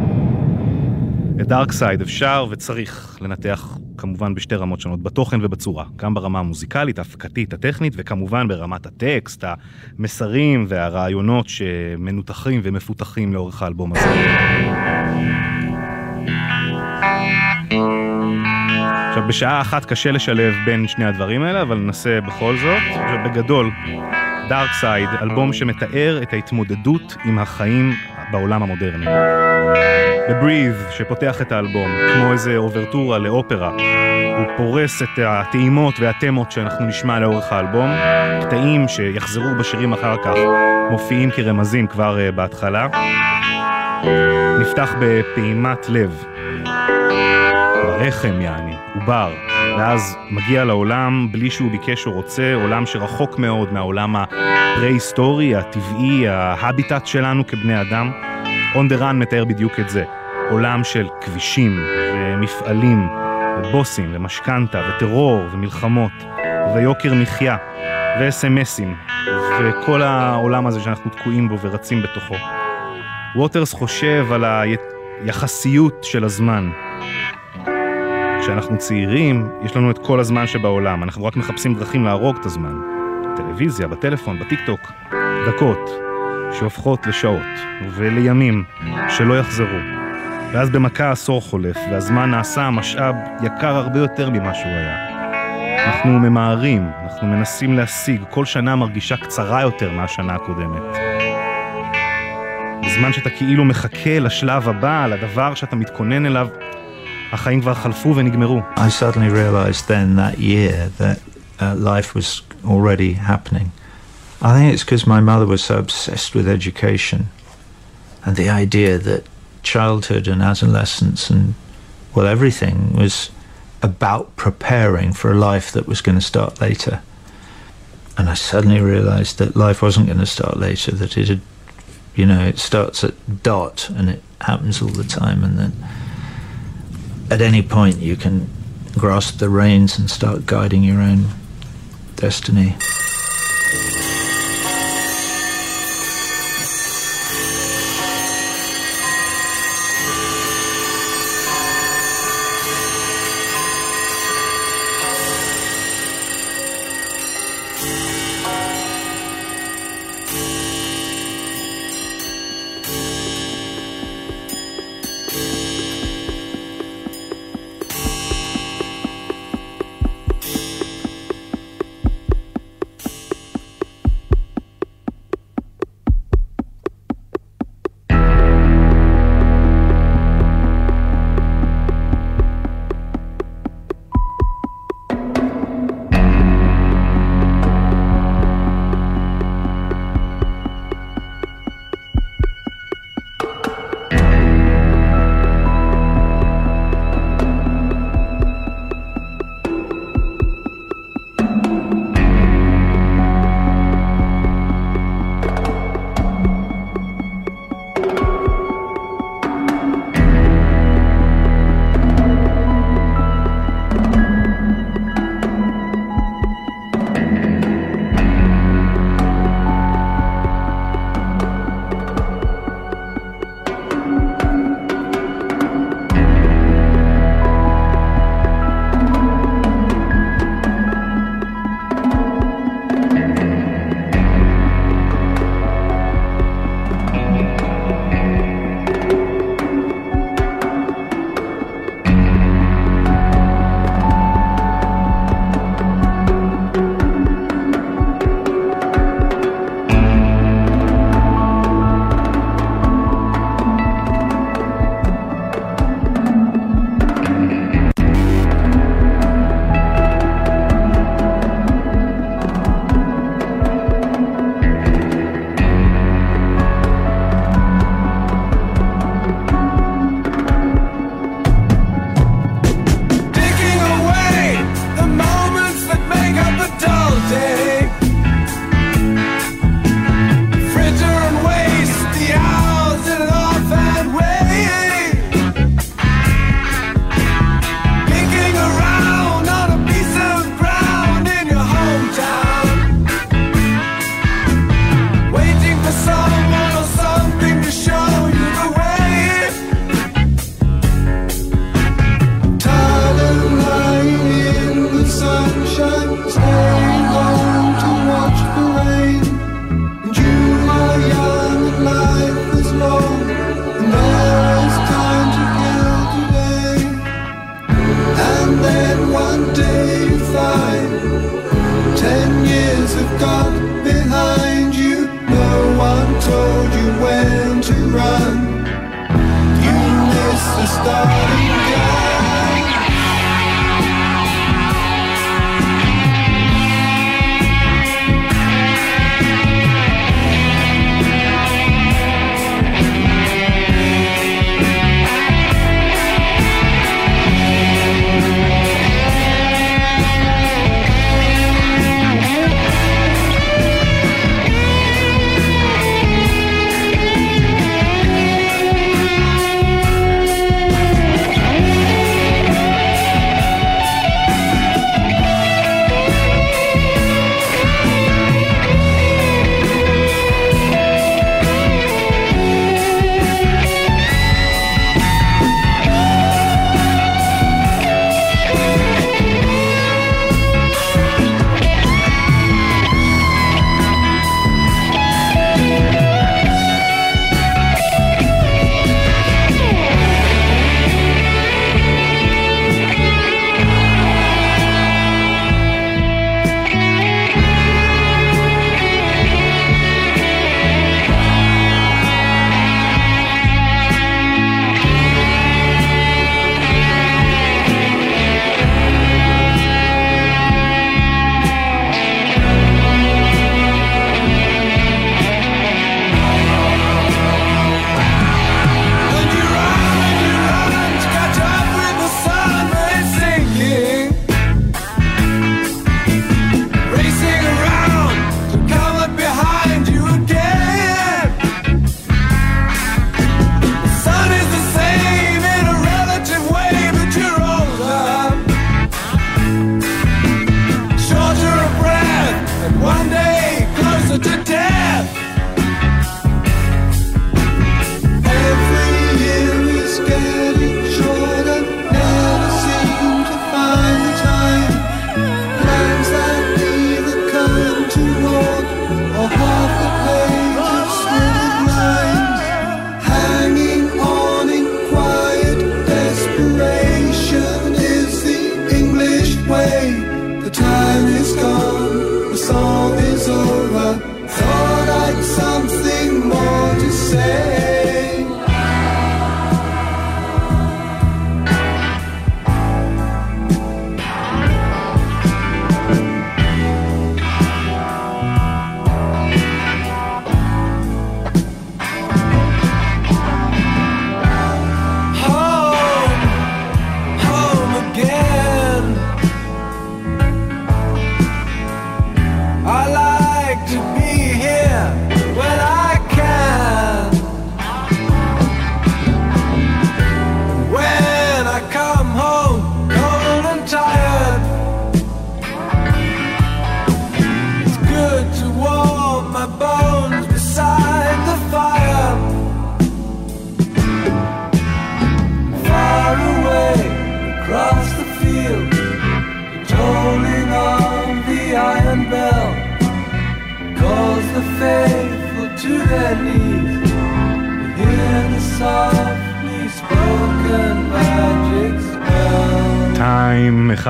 את דארקסייד אפשר וצריך לנתח כמובן בשתי רמות שונות, בתוכן ובצורה, גם ברמה המוזיקלית, ההפקתית, הטכנית, וכמובן ברמת הטקסט, המסרים והרעיונות שמנותחים ומפותחים לאורך האלבום הזה. עכשיו, בשעה אחת קשה לשלב בין שני הדברים האלה, אבל ננסה בכל זאת. עכשיו, בגדול, דארק סייד, אלבום שמתאר את ההתמודדות עם החיים בעולם המודרני. ב-Breathe, שפותח את האלבום, כמו איזה אוברטורה לאופרה, הוא פורס את הטעימות והתמות שאנחנו נשמע לאורך האלבום, קטעים שיחזרו בשירים אחר כך, מופיעים כרמזים כבר uh, בהתחלה. נפתח בפעימת לב, ברחם יעני, עובר, ואז מגיע לעולם בלי שהוא ביקש או רוצה, עולם שרחוק מאוד מהעולם הפרה-היסטורי, הטבעי, ההביטט שלנו כבני אדם. On the Run מתאר בדיוק את זה, עולם של כבישים ומפעלים ובוסים ומשכנתה וטרור ומלחמות ויוקר מחיה וסמסים וכל העולם הזה שאנחנו תקועים בו ורצים בתוכו. ווטרס חושב על היחסיות של הזמן. כשאנחנו צעירים, יש לנו את כל הזמן שבעולם, אנחנו רק מחפשים דרכים להרוג את הזמן. בטלוויזיה, בטלפון, בטיקטוק, דקות שהופכות לשעות ולימים שלא יחזרו. ואז במכה עשור חולף, והזמן נעשה משאב יקר הרבה יותר ממה שהוא היה. אנחנו ממהרים, אנחנו מנסים להשיג, כל שנה מרגישה קצרה יותר מהשנה הקודמת. בזמן שאתה כאילו מחכה לשלב הבא, לדבר שאתה מתכונן אליו, החיים כבר חלפו ונגמרו. I suddenly realized then that year that uh, life was already happening. I think it's because my mother was so obsessed with education and the idea that childhood and adolescence and, well, everything was about preparing for a life that was going to start later. And I suddenly realized that life wasn't going to start later, that it had, you know, it starts at dot and it happens all the time, and that at any point you can grasp the reins and start guiding your own destiny.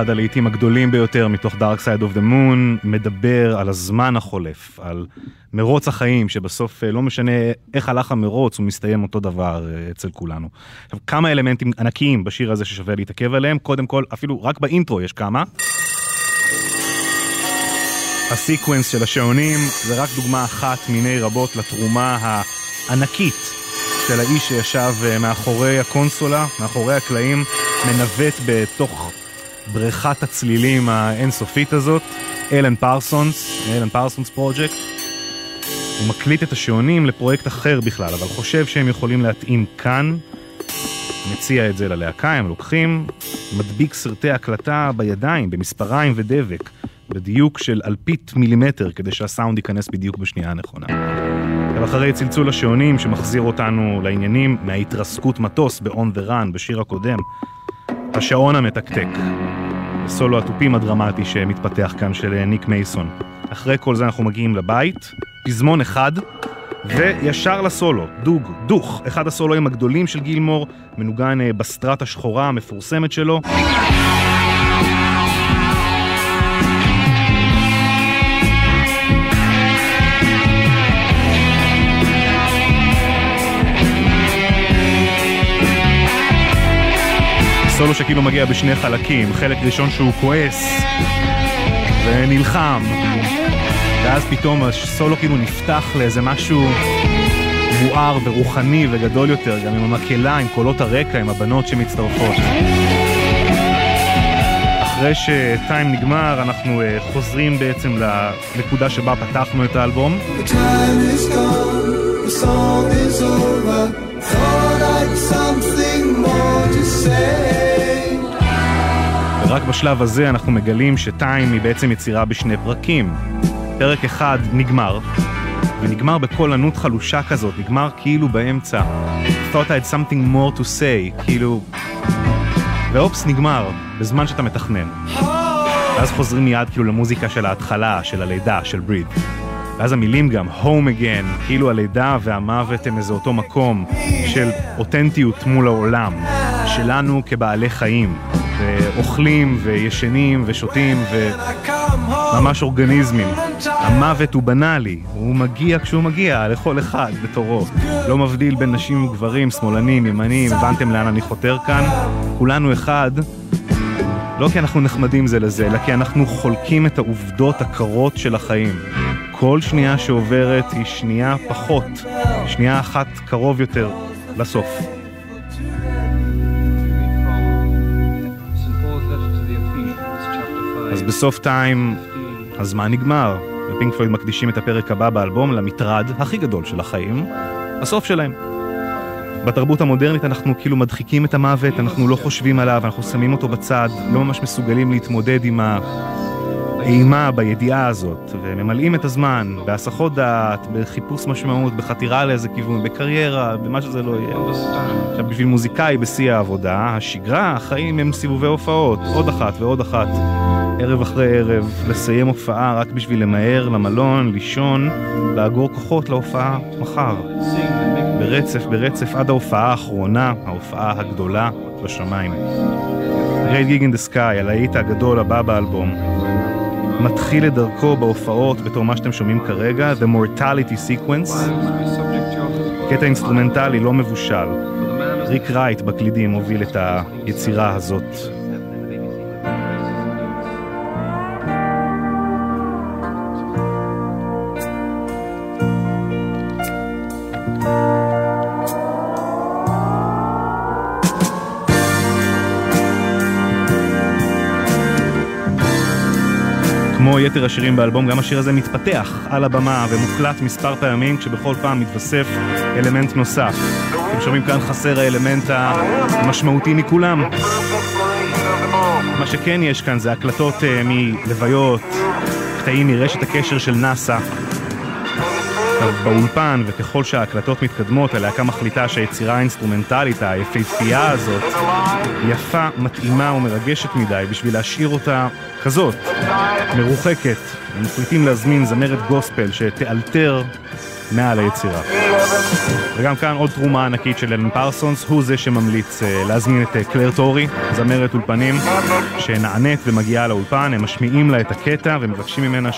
אחד הלהיטים הגדולים ביותר מתוך Dark Side of the Moon, מדבר על הזמן החולף, על מרוץ החיים, שבסוף אה, לא משנה איך הלך המרוץ, הוא מסתיים אותו דבר אה, אצל כולנו. עכשיו, כמה אלמנטים ענקיים בשיר הזה ששווה להתעכב עליהם, קודם כל, אפילו רק באינטרו יש כמה. הסיקוונס של השעונים זה רק דוגמה אחת מיני רבות לתרומה הענקית של האיש שישב אה, מאחורי הקונסולה, מאחורי הקלעים, מנווט בתוך בריכת הצלילים האינסופית הזאת, אלן פרסונס, אלן פרסונס פרויקט. הוא מקליט את השעונים לפרויקט אחר בכלל, אבל חושב שהם יכולים להתאים כאן. מציע את זה ללהקה, הם לוקחים, מדביק סרטי הקלטה בידיים, במספריים ודבק, בדיוק של אלפית מילימטר, כדי שהסאונד ייכנס בדיוק בשנייה הנכונה. ואחרי צלצול השעונים שמחזיר אותנו לעניינים מההתרסקות מטוס ב-On the Run בשיר הקודם, השעון המתקתק, הסולו התופים הדרמטי שמתפתח כאן של ניק מייסון. אחרי כל זה אנחנו מגיעים לבית, פזמון אחד, וישר לסולו, דוג, דוך, אחד הסולואים הגדולים של גילמור, מנוגן אה, בסטרת השחורה המפורסמת שלו. סולו שכאילו מגיע בשני חלקים, חלק ראשון שהוא כועס ונלחם, ואז פתאום הסולו כאילו נפתח לאיזה משהו מואר ורוחני וגדול יותר, גם עם המקהלה, עם קולות הרקע, עם הבנות שמצטרפות. אחרי שטיים נגמר, אנחנו uh, חוזרים בעצם לנקודה שבה פתחנו את האלבום. Gone. Thought I'd something more to say. ורק בשלב הזה אנחנו מגלים שטיים היא בעצם יצירה בשני פרקים. פרק אחד נגמר, ונגמר בקול חלושה כזאת, נגמר כאילו באמצע. thought I had something more to say, כאילו... ואופס נגמר, בזמן שאתה מתכנן. ואז חוזרים מיד כאילו למוזיקה של ההתחלה, של הלידה, של בריד. ואז המילים גם, home again, כאילו הלידה והמוות הם איזה אותו מקום של אותנטיות מול העולם, שלנו כבעלי חיים, ואוכלים וישנים ושותים וממש אורגניזמים. המוות הוא בנאלי, הוא מגיע כשהוא מגיע, לכל אחד בתורו. לא מבדיל בין נשים וגברים, שמאלנים, ימנים, הבנתם לאן אני חותר כאן? כולנו אחד. לא כי אנחנו נחמדים זה לזה, אלא כי אנחנו חולקים את העובדות הקרות של החיים. כל שנייה שעוברת היא שנייה פחות, שנייה אחת קרוב יותר לסוף. בסוף טיים הזמן נגמר, ופינק פלויד מקדישים את הפרק הבא באלבום למטרד הכי גדול של החיים, הסוף שלהם. בתרבות המודרנית אנחנו כאילו מדחיקים את המוות, אנחנו לא חושבים עליו, אנחנו שמים אותו בצד, לא ממש מסוגלים להתמודד עם אימה בידיעה הזאת, וממלאים את הזמן בהסחות דעת, בחיפוש משמעות, בחתירה לאיזה כיוון, בקריירה, במה שזה לא יהיה. עכשיו, בשביל מוזיקאי בשיא העבודה, השגרה, החיים הם סיבובי הופעות, עוד אחת ועוד אחת, ערב אחרי ערב, לסיים הופעה רק בשביל למהר למלון, לישון, לאגור כוחות להופעה מחר. ברצף ברצף עד ההופעה האחרונה, ההופעה הגדולה בשמיים. Great Gig in the Sky, הלהיט הגדול הבא באלבום, מתחיל את דרכו בהופעות בתור מה שאתם שומעים כרגע, The Mortality Sequence, קטע אינסטרומנטלי לא מבושל. ריק רייט בקלידים הוביל את היצירה הזאת. יתר השירים באלבום, גם השיר הזה מתפתח על הבמה ומוקלט מספר פעמים, כשבכל פעם מתווסף אלמנט נוסף. אתם שומעים כאן חסר האלמנט המשמעותי מכולם. מה שכן יש כאן זה הקלטות אה, מלוויות, קטעים מרשת הקשר של נאסא. באולפן, וככל שההקלטות מתקדמות, הלהקה מחליטה שהיצירה האינסטרומנטלית היפהפייה הזאת יפה, מתאימה ומרגשת מדי בשביל להשאיר אותה כזאת, מרוחקת. הם מחליטים להזמין זמרת גוספל שתאלתר מעל היצירה. וגם כאן עוד תרומה ענקית של אלן פרסונס, הוא זה שממליץ uh, להזמין את uh, קלר טורי, זמרת אולפנים, שנענית ומגיעה לאולפן, הם משמיעים לה את הקטע ומבקשים ממנה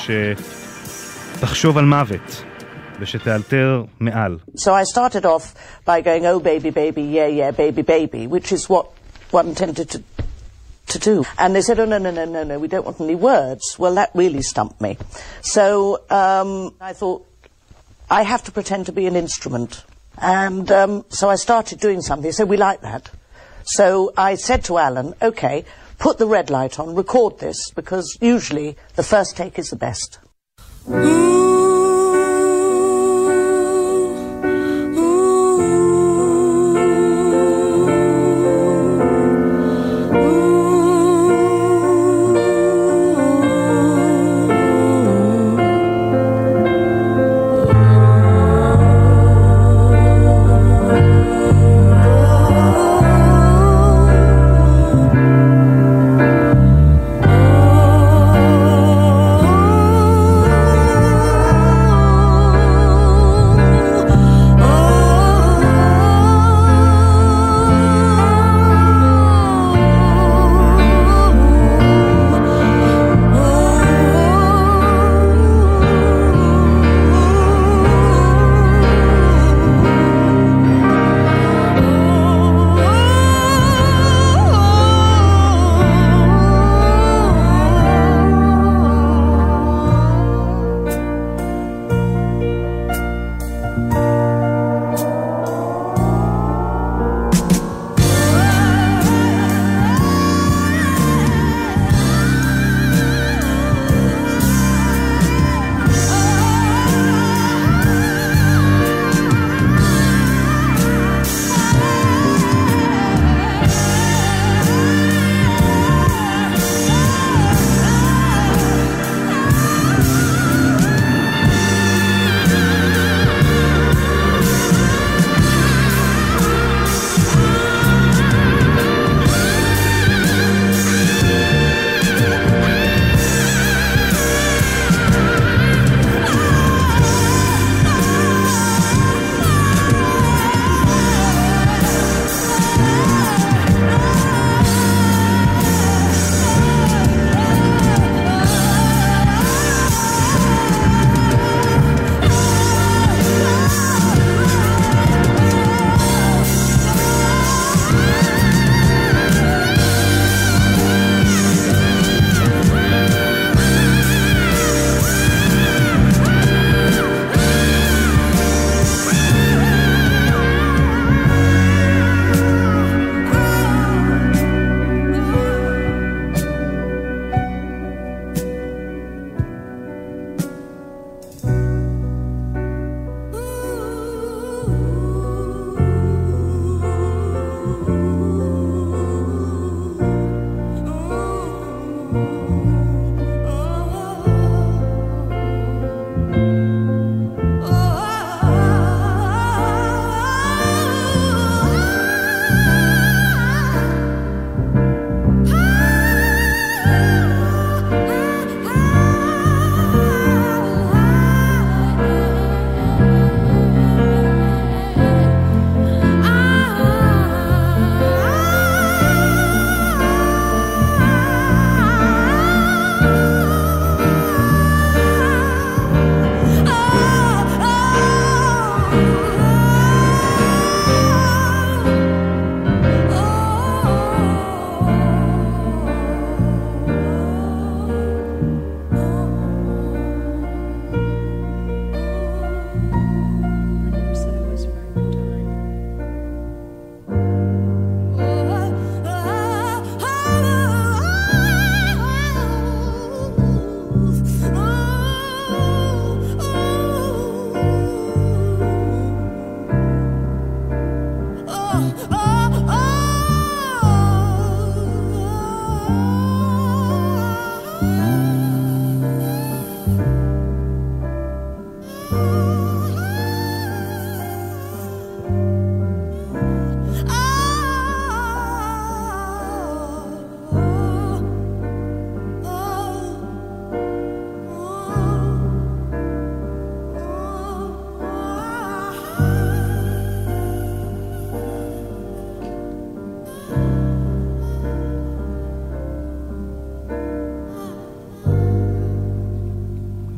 שתחשוב על מוות. ושתאלתר מעל. So I started off by going, oh baby, baby, yeah, yeah, baby, baby, which is what one tended to to do. And they said, oh no, no, no, no, no, we don't want any words. Well, that really stumped me. So um, I thought, I have to pretend to be an instrument. And um, so I started doing something. So we like that. So I said to Alan, okay, put the red light on, record this, because usually the first take is the best.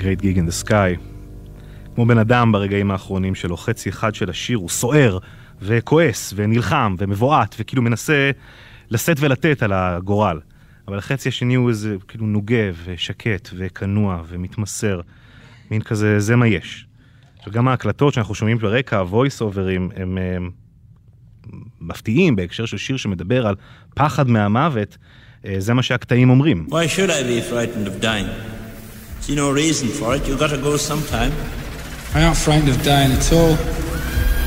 Great Gig in the Sky. כמו בן אדם ברגעים האחרונים שלו, חצי אחד של השיר הוא סוער וכועס ונלחם ומבועת וכאילו מנסה לשאת ולתת על הגורל. אבל החצי השני הוא איזה כאילו נוגה ושקט וכנוע ומתמסר. מין כזה, זה מה יש. עכשיו גם ההקלטות שאנחנו שומעים ברקע, ה-voice overים, הם, הם מפתיעים בהקשר של שיר שמדבר על פחד מהמוות, אה, זה מה שהקטעים אומרים. Why should I be frightened of dying? See no reason for it. You gotta go sometime. I aren't frightened of dying at all.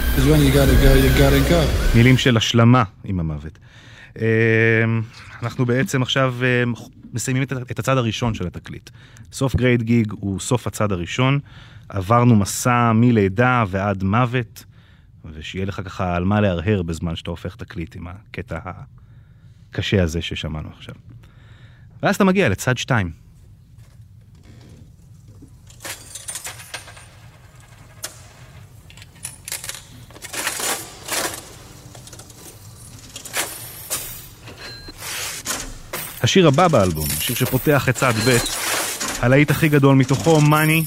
Because when you gotta go, you gotta go. מילים של השלמה עם המוות. אה, אנחנו בעצם עכשיו אה, מסיימים את- הצד הראשון של התקליט. סוף גרייט גיג הוא סוף הצד הראשון. עברנו מסע מלידה ועד מוות, ושיהיה לך ככה על מה להרהר בזמן שאתה הופך תקליט עם הקטע הקשה הזה ששמענו עכשיו. ואז אתה מגיע לצד שתיים. השיר הבא באלבום, השיר שפותח את צד ב', הלהיט הכי גדול מתוכו, מאני.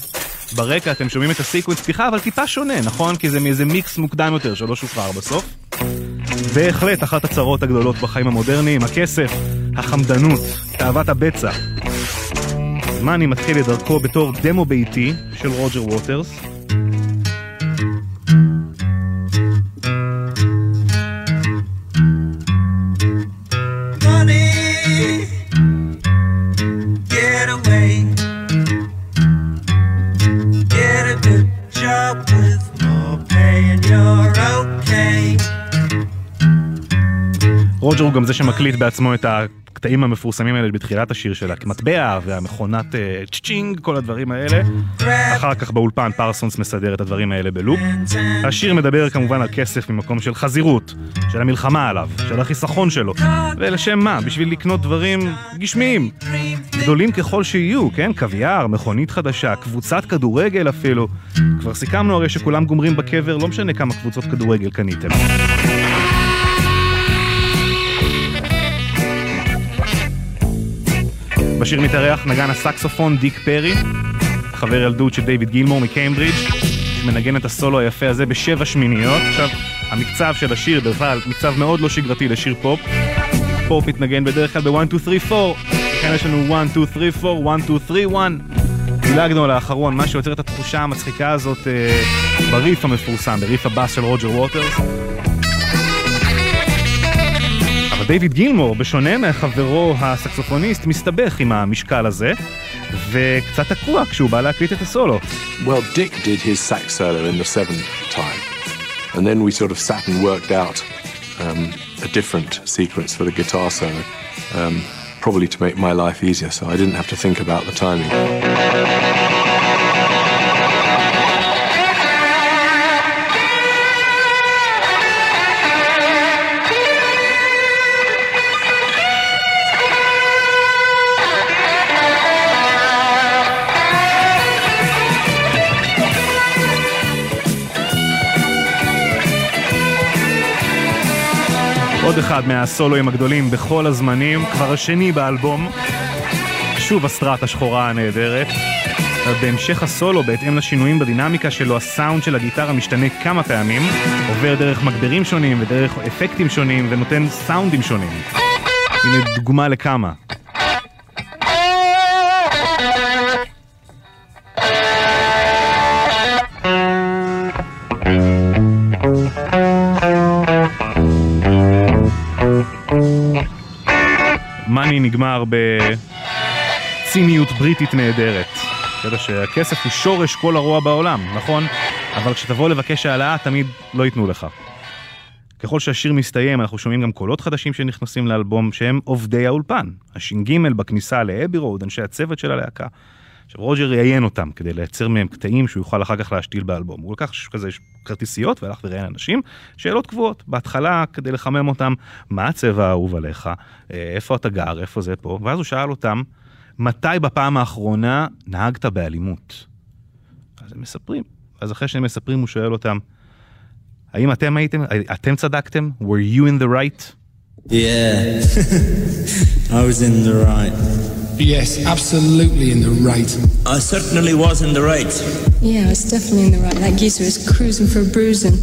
ברקע אתם שומעים את הסיקוונס פתיחה, אבל טיפה שונה, נכון? כי זה מאיזה מיקס מוקדם יותר שלא שוחרר בסוף. בהחלט אחת הצרות הגדולות בחיים המודרניים, הכסף, החמדנות, תאוות הבצע. מאני מתחיל את דרכו בתור דמו ביתי של רוג'ר ווטרס. רוג'ר הוא גם זה שמקליט בעצמו את הקטעים המפורסמים האלה בתחילת השיר של המטבע והמכונת אה, צ'צ'ינג, כל הדברים האלה. אחר כך באולפן פרסונס מסדר את הדברים האלה בלופ. השיר מדבר כמובן על כסף ממקום של חזירות, של המלחמה עליו, של החיסכון שלו. ולשם מה? בשביל לקנות דברים גשמיים. גדולים ככל שיהיו, כן? קוויאר, מכונית חדשה, קבוצת כדורגל אפילו. כבר סיכמנו הרי שכולם גומרים בקבר, לא משנה כמה קבוצות כדורגל קניתם. בשיר מתארח נגן הסקסופון דיק פרי, חבר ילדות של דיוויד גילמור מקיימברידג', שמנגן את הסולו היפה הזה בשבע שמיניות. עכשיו, המקצב של השיר בכלל, מקצב מאוד לא שגרתי לשיר פופ. פופ מתנגן בדרך כלל ב-1, 2, 3, 4. כאן יש לנו 1, 2, 3, 4, 1, 2, 3, 1. דילגנו על האחרון, מה שיוצר את התחושה המצחיקה הזאת אה, בריף המפורסם, בריף הבאס של רוג'ר ווטרס. דיוויד גילמור, בשונה מחברו הסקסופוניסט, מסתבך עם המשקל הזה, וקצת תקוע כשהוא בא להקליט את הסולו. Well, Dick did his sax solo in the seventh time, and then we sort of sat and worked out um, a different sequence for the guitar solo, um, probably to make my life easier, so I didn't have to think about the timing. עוד אחד מהסולואים הגדולים בכל הזמנים, כבר השני באלבום. שוב הסטראט השחורה הנהדרת. בהמשך הסולו, בהתאם לשינויים בדינמיקה שלו, הסאונד של הגיטרה משתנה כמה פעמים, עובר דרך מגברים שונים ודרך אפקטים שונים ונותן סאונדים שונים. הנה דוגמה לכמה. מאני נגמר בציניות בריטית נהדרת. אתה יודע שהכסף הוא שורש כל הרוע בעולם, נכון? אבל כשתבוא לבקש העלאה תמיד לא ייתנו לך. ככל שהשיר מסתיים אנחנו שומעים גם קולות חדשים שנכנסים לאלבום שהם עובדי האולפן. הש"ג בכניסה לאבי רוד, אנשי הצוות של הלהקה. עכשיו רוג'ר ראיין אותם כדי לייצר מהם קטעים שהוא יוכל אחר כך להשתיל באלבום. הוא לקח כזה כרטיסיות והלך וראיין אנשים, שאלות קבועות. בהתחלה כדי לחמם אותם, מה הצבע האהוב עליך, אה, איפה אתה גר, איפה זה פה, ואז הוא שאל אותם, מתי בפעם האחרונה נהגת באלימות? אז הם מספרים. אז אחרי שהם מספרים הוא שואל אותם, האם אתם הייתם, אתם צדקתם? were you in the right? Yeah, I was in the right. Yes, absolutely in the right. I certainly was in the right. Yeah, it's definitely in the right. That geezer is cruising for bruising.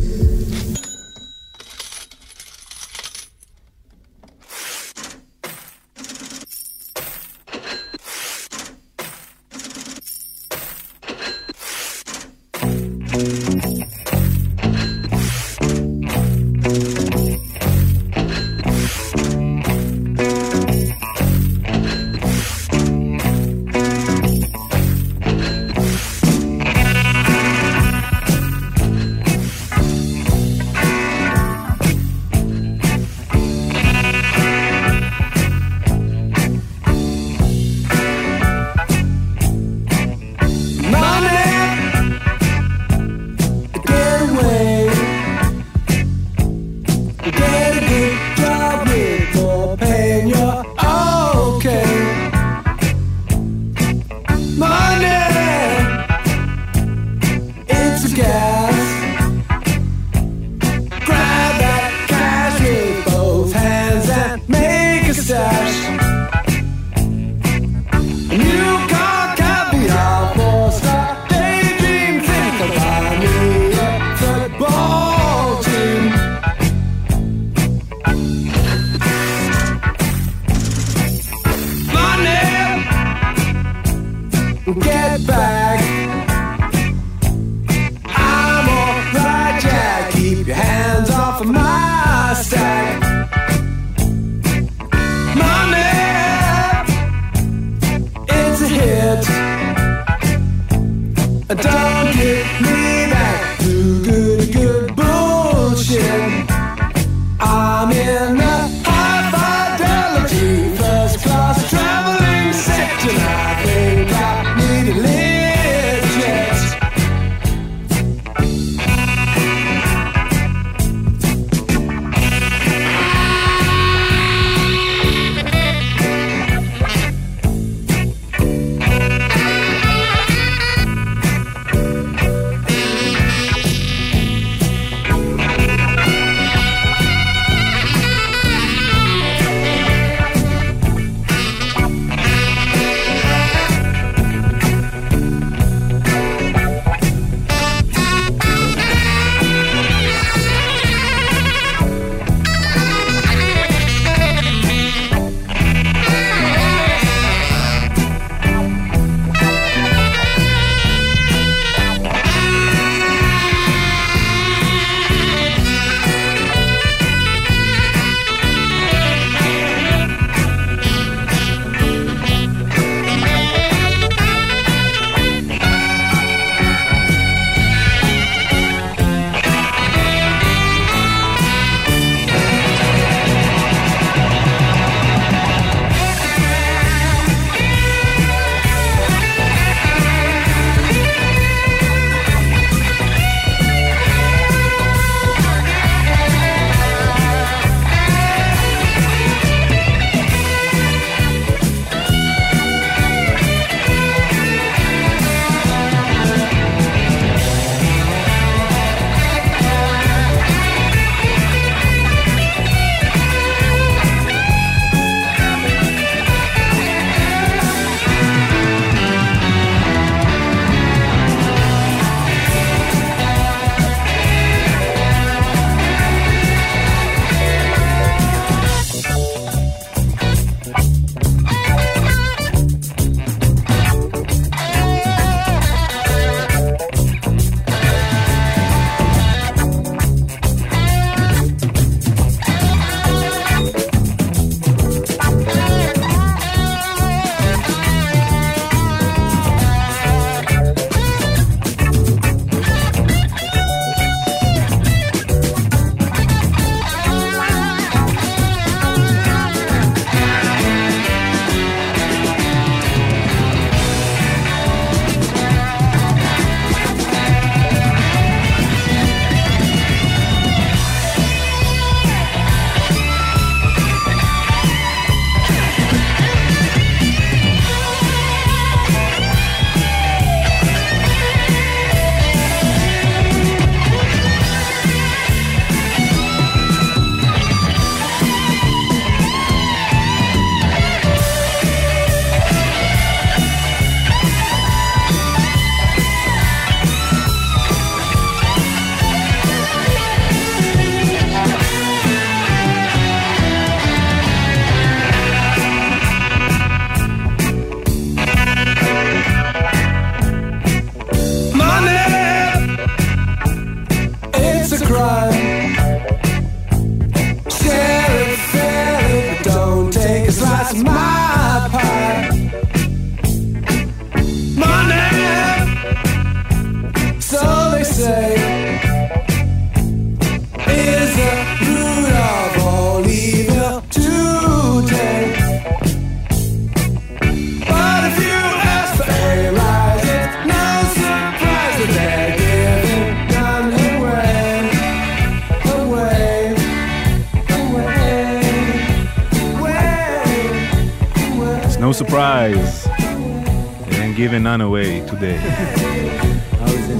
Today.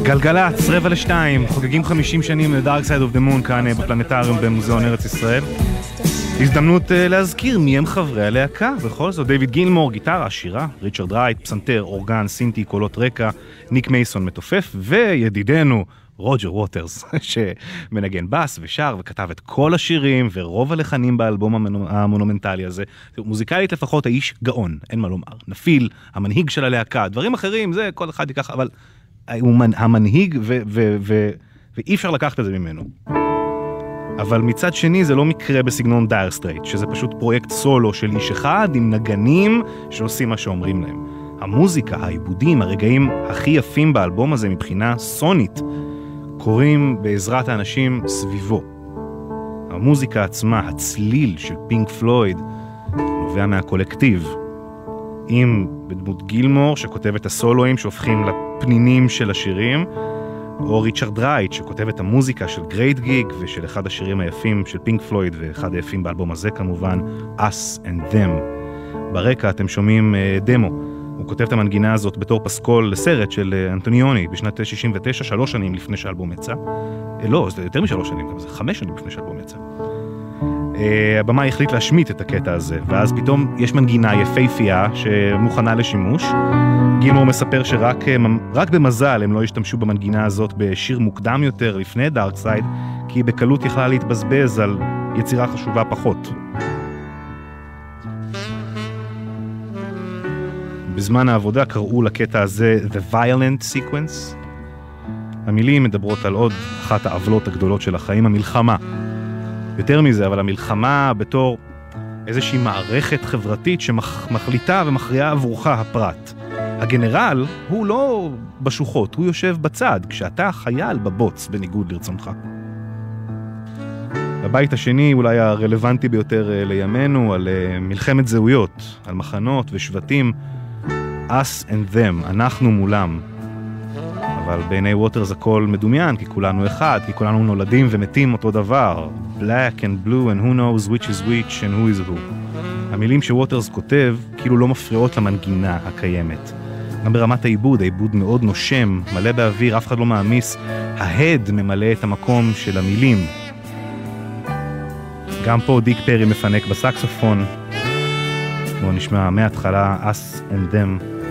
גלגלצ, רבע לשתיים, חוגגים 50 שנים ל-Dark Side of the Moon כאן אה, בפלנטריום במוזיאון ארץ ישראל. הזדמנות אה, להזכיר מי הם חברי הלהקה, בכל זאת, דיוויד גילמור, גיטרה, שירה, ריצ'רד רייט, פסנתר, אורגן, סינטי, קולות רקע, ניק מייסון מתופף, וידידנו רוג'ר ווטרס, שמנגן בס ושר וכתב את כל השירים ורוב הלחנים באלבום המונו- המונומנטלי הזה. מוזיקלית לפחות האיש גאון, אין מה לומר. נפיל, המנהיג של הלהקה, דברים אחרים, זה כל אחד ייקח, אבל הוא מנ- המנהיג ו- ו- ו- ואי אפשר לקחת את זה ממנו. אבל מצד שני זה לא מקרה בסגנון דייר סטרייטס, שזה פשוט פרויקט סולו של איש אחד עם נגנים שעושים מה שאומרים להם. המוזיקה, העיבודים, הרגעים הכי יפים באלבום הזה מבחינה סונית, קורים בעזרת האנשים סביבו. המוזיקה עצמה, הצליל של פינק פלויד, נובע מהקולקטיב. אם בדמות גילמור שכותב את הסולואים שהופכים לפנינים של השירים, או ריצ'רד רייט שכותב את המוזיקה של Great Gig ושל אחד השירים היפים של פינק פלויד ואחד היפים באלבום הזה כמובן, Us and Them. ברקע אתם שומעים אה, דמו. הוא כותב את המנגינה הזאת בתור פסקול לסרט של אה, אנטוניוני בשנת 69, שלוש שנים לפני שהאלבום יצא. אה, לא, זה יותר משלוש שנים, זה חמש שנים לפני שהאלבום יצא. אה, הבמאי החליט להשמיט את הקטע הזה, ואז פתאום יש מנגינה יפייפייה שמוכנה לשימוש. גילמור מספר שרק רק במזל הם לא השתמשו במנגינה הזאת בשיר מוקדם יותר לפני דארק סייד, כי היא בקלות יכלה להתבזבז על יצירה חשובה פחות. בזמן העבודה קראו לקטע הזה The Violent Sequence. המילים מדברות על עוד אחת העוולות הגדולות של החיים, המלחמה. יותר מזה, אבל המלחמה בתור איזושהי מערכת חברתית שמחליטה ומכריעה עבורך הפרט. הגנרל הוא לא בשוחות, הוא יושב בצד, כשאתה חייל בבוץ, בניגוד לרצונך. הבית השני, אולי הרלוונטי ביותר אה, לימינו, על אה, מלחמת זהויות, על מחנות ושבטים, us and them, אנחנו מולם. אבל בעיני ווטרס הכל מדומיין, כי כולנו אחד, כי כולנו נולדים ומתים אותו דבר. Black and blue and who knows which is which and who is who. המילים שווטרס כותב כאילו לא מפריעות למנגינה הקיימת. גם ברמת העיבוד, העיבוד מאוד נושם, מלא באוויר, אף אחד לא מעמיס. ההד ממלא את המקום של המילים. גם פה דיק פרי מפנק בסקסופון. בואו נשמע מההתחלה us and them.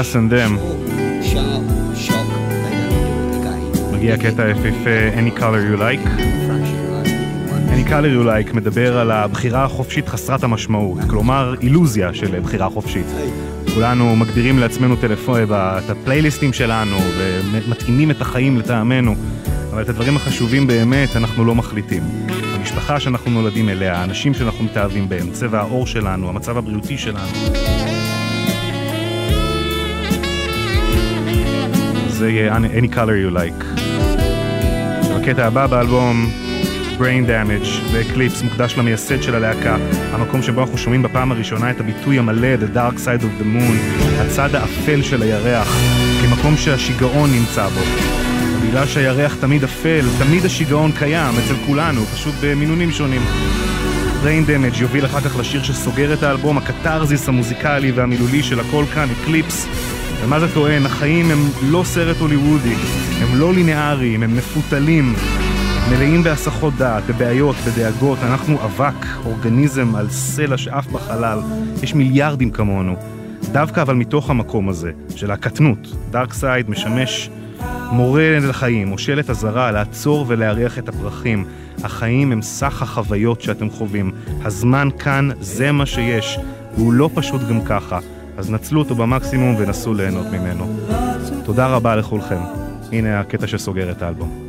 Us and them מגיע הקטע היפהפה Any color you like. Any color you like מדבר על הבחירה החופשית חסרת המשמעות, כלומר אילוזיה של בחירה חופשית. כולנו מגדירים לעצמנו טלפון, את הפלייליסטים שלנו ומתאימים את החיים לטעמנו, אבל את הדברים החשובים באמת אנחנו לא מחליטים. המשפחה שאנחנו נולדים אליה, האנשים שאנחנו מתאהבים בהם, צבע העור שלנו, המצב הבריאותי שלנו. זה יהיה Any color you like. הקטע הבא באלבום Brain Damage ו Eclipse מוקדש למייסד של הלהקה, המקום שבו אנחנו שומעים בפעם הראשונה את הביטוי המלא The Dark Side of the Moon, הצד האפל של הירח, כמקום שהשיגעון נמצא בו. בגלל שהירח תמיד אפל, תמיד השיגעון קיים אצל כולנו, פשוט במינונים שונים. Brain Damage יוביל אחר כך לשיר שסוגר את האלבום, הקתרזיס המוזיקלי והמילולי של הכל כאן, Eclipse. ומה זה טוען? החיים הם לא סרט הוליוודי, הם לא לינאריים, הם מפותלים, מלאים בהסחות דעת, בבעיות, בדאגות, אנחנו אבק, אורגניזם על סלע שעף בחלל, יש מיליארדים כמונו. דווקא אבל מתוך המקום הזה, של הקטנות, דארק סייד משמש מורה לחיים, או שלט אזהרה, לעצור ולהריח את הפרחים. החיים הם סך החוויות שאתם חווים. הזמן כאן, זה מה שיש, והוא לא פשוט גם ככה. אז נצלו אותו במקסימום ונסו ליהנות ממנו. תודה רבה לכולכם. הנה הקטע שסוגר את האלבום.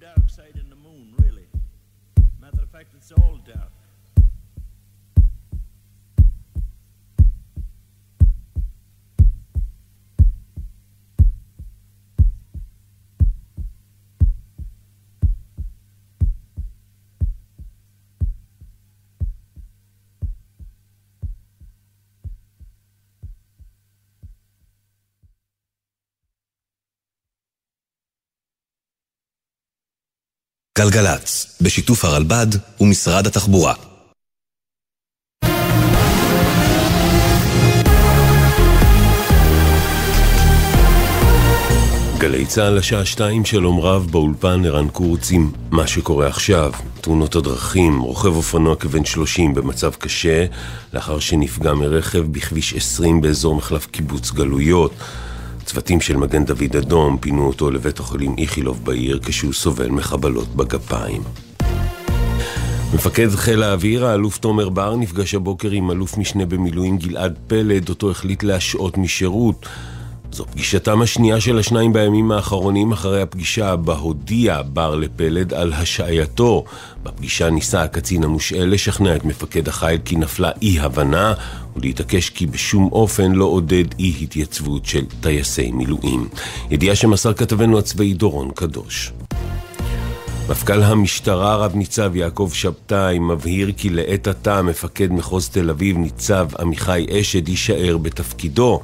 dark side in the moon, really. Matter of fact, it's all dark. גלגלצ, בשיתוף הרלב"ד ומשרד התחבורה. גלי צה"ל לשעה שתיים, שלום רב באולפן ערן קורץ עם מה שקורה עכשיו. תאונות הדרכים, רוכב אופנוע כבן 30 במצב קשה, לאחר שנפגע מרכב בכביש 20 באזור מחלף קיבוץ גלויות. צוותים של מגן דוד אדום פינו אותו לבית החולים איכילוב בעיר כשהוא סובל מחבלות בגפיים. מפקד חיל האוויר, האלוף תומר בר, נפגש הבוקר עם אלוף משנה במילואים גלעד פלד, אותו החליט להשעות משירות. זו פגישתם השנייה של השניים בימים האחרונים אחרי הפגישה בה הודיע בר לפלד על השעייתו. בפגישה ניסה הקצין המושאל לשכנע את מפקד החיל כי נפלה אי הבנה ולהתעקש כי בשום אופן לא עודד אי התייצבות של טייסי מילואים. ידיעה שמסר כתבנו הצבאי דורון קדוש. מפכ"ל המשטרה רב ניצב יעקב שבתאי מבהיר כי לעת עתה מפקד מחוז תל אביב ניצב עמיחי אשד יישאר בתפקידו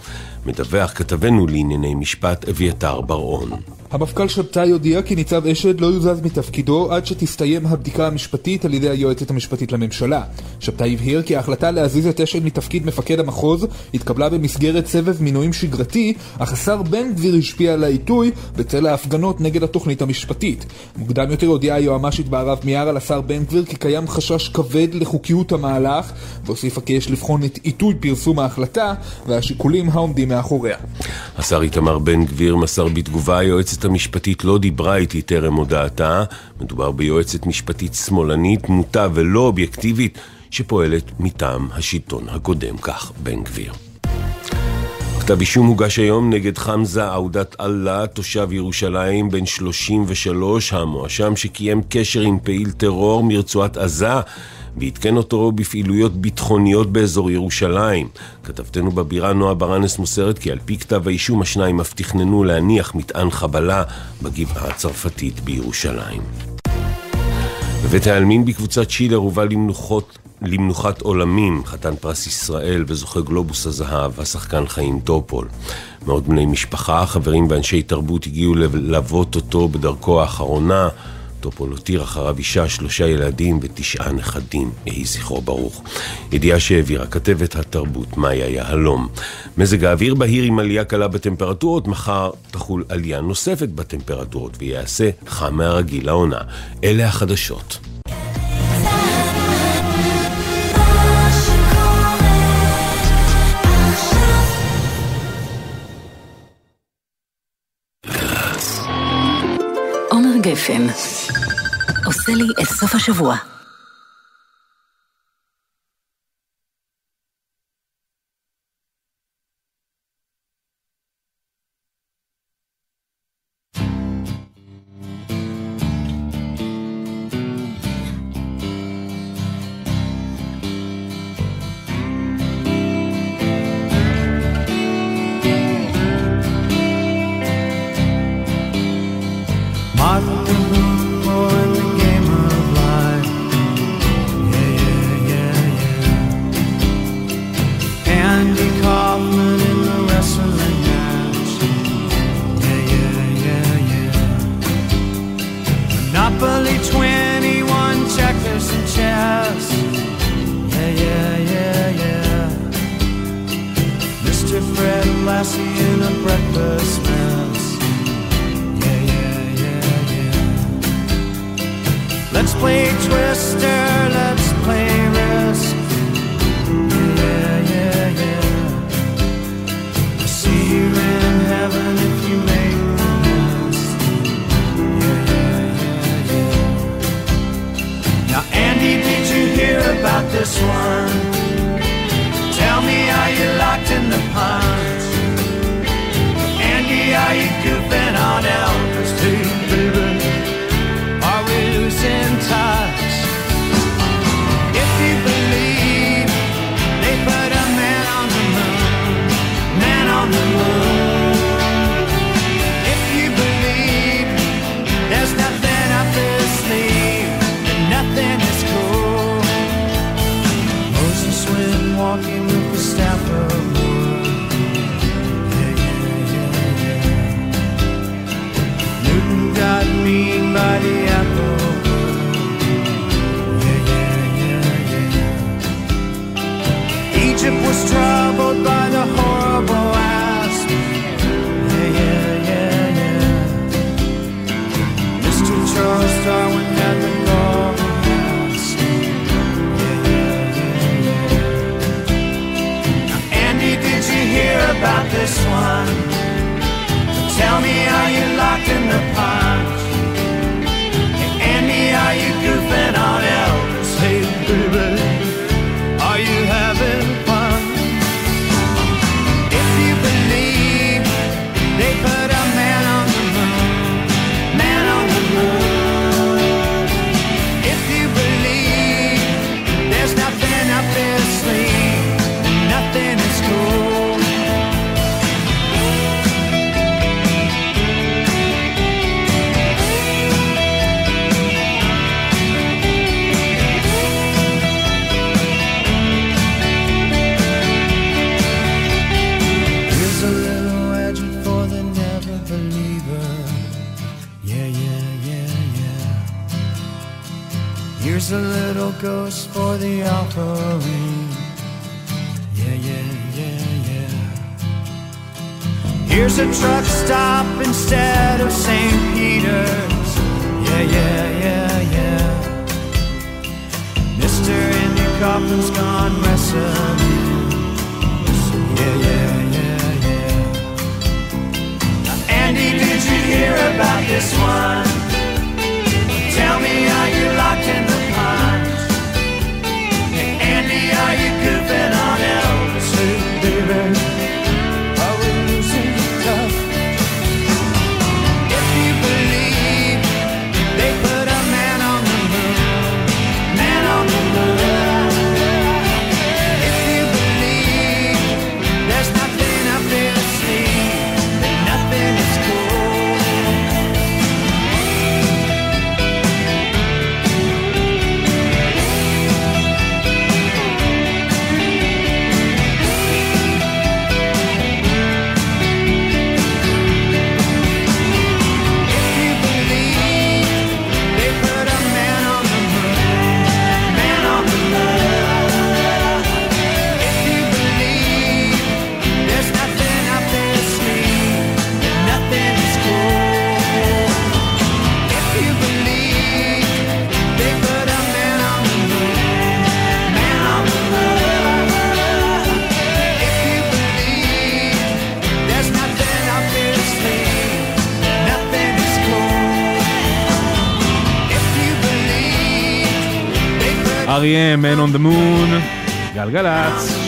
מדווח כתבנו לענייני משפט אביתר בר-און. המפכ"ל שבתאי הודיע כי ניצב אשד לא יוזז מתפקידו עד שתסתיים הבדיקה המשפטית על ידי היועצת המשפטית לממשלה. שבתאי הבהיר כי ההחלטה להזיז את אשד מתפקיד מפקד המחוז התקבלה במסגרת סבב מינויים שגרתי, אך השר בן גביר השפיע על העיתוי בצל ההפגנות נגד התוכנית המשפטית. מוקדם יותר הודיעה היועמ"שית בערב מיארה לשר בן גביר כי קיים חשש כבד לחוקיות המהלך, והוסיפה כי יש לבחון את עיתוי פרסום ההחלטה והשיקולים העומדים מאחוריה. השר איתמר בן גביר מסר בתגובה היועצת המשפטית לא דיברה איתי טרם הודעתה. מדובר ביועצת משפטית שמאלנית, מוטה ולא אובייקטיבית, שפועלת מטעם השלטון הקודם, כך בן גביר. כתב אישום הוגש היום נגד חמזה עודת אללה, תושב ירושלים, בן 33, המואשם שקיים קשר עם פעיל טרור מרצועת עזה ועדכן אותו בפעילויות ביטחוניות באזור ירושלים. כתבתנו בבירה נועה ברנס מוסרת כי על פי כתב האישום השניים אף תכננו להניח מטען חבלה בגבעה הצרפתית בירושלים. בבית העלמין בקבוצת שילר הובא למנוחות למנוחת עולמים, חתן פרס ישראל וזוכה גלובוס הזהב, השחקן חיים טופול. מאות בני משפחה, חברים ואנשי תרבות הגיעו ללוות אותו בדרכו האחרונה. טופול הותיר אחריו אישה, שלושה ילדים ותשעה נכדים, יהי זכרו ברוך. ידיעה שהעבירה כתבת התרבות מאיה יהלום. מזג האוויר בהיר עם עלייה קלה בטמפרטורות, מחר תחול עלייה נוספת בטמפרטורות ויעשה חם מהרגיל לעונה. אלה החדשות. גפן עושה לי את סוף השבוע.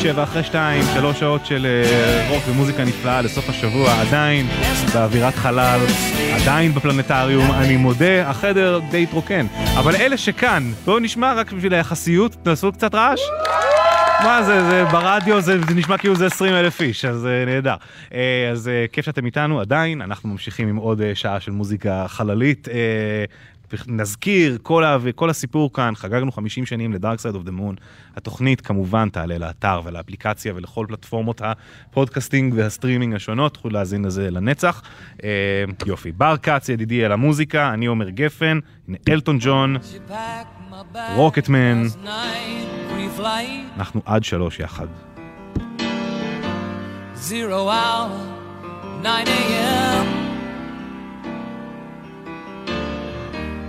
שבע אחרי שתיים, שלוש שעות של אה, רוק ומוזיקה נפלאה לסוף השבוע, עדיין באווירת חלל, עדיין בפלנטריום, אני מודה, החדר די התרוקן. אבל אלה שכאן, בואו נשמע רק בשביל היחסיות, תעשו קצת רעש. מה זה, זה ברדיו זה, זה נשמע כאילו זה 20 אלף איש, אז זה נהדר. אה, אז אה, כיף שאתם איתנו עדיין, אנחנו ממשיכים עם עוד אה, שעה של מוזיקה חללית. נזכיר, כל, ה... כל הסיפור כאן, חגגנו 50 שנים ל-Dark Side of the Moon. התוכנית כמובן תעלה לאתר ולאפליקציה ולכל פלטפורמות הפודקאסטינג והסטרימינג השונות, תוכלו להאזין לזה לנצח. אה, יופי, בר כץ ידידי על המוזיקה, אני עומר גפן, הנה אלטון ג'ון, Rocket Man, אנחנו עד שלוש יחד. Zero hour, 9 a.m.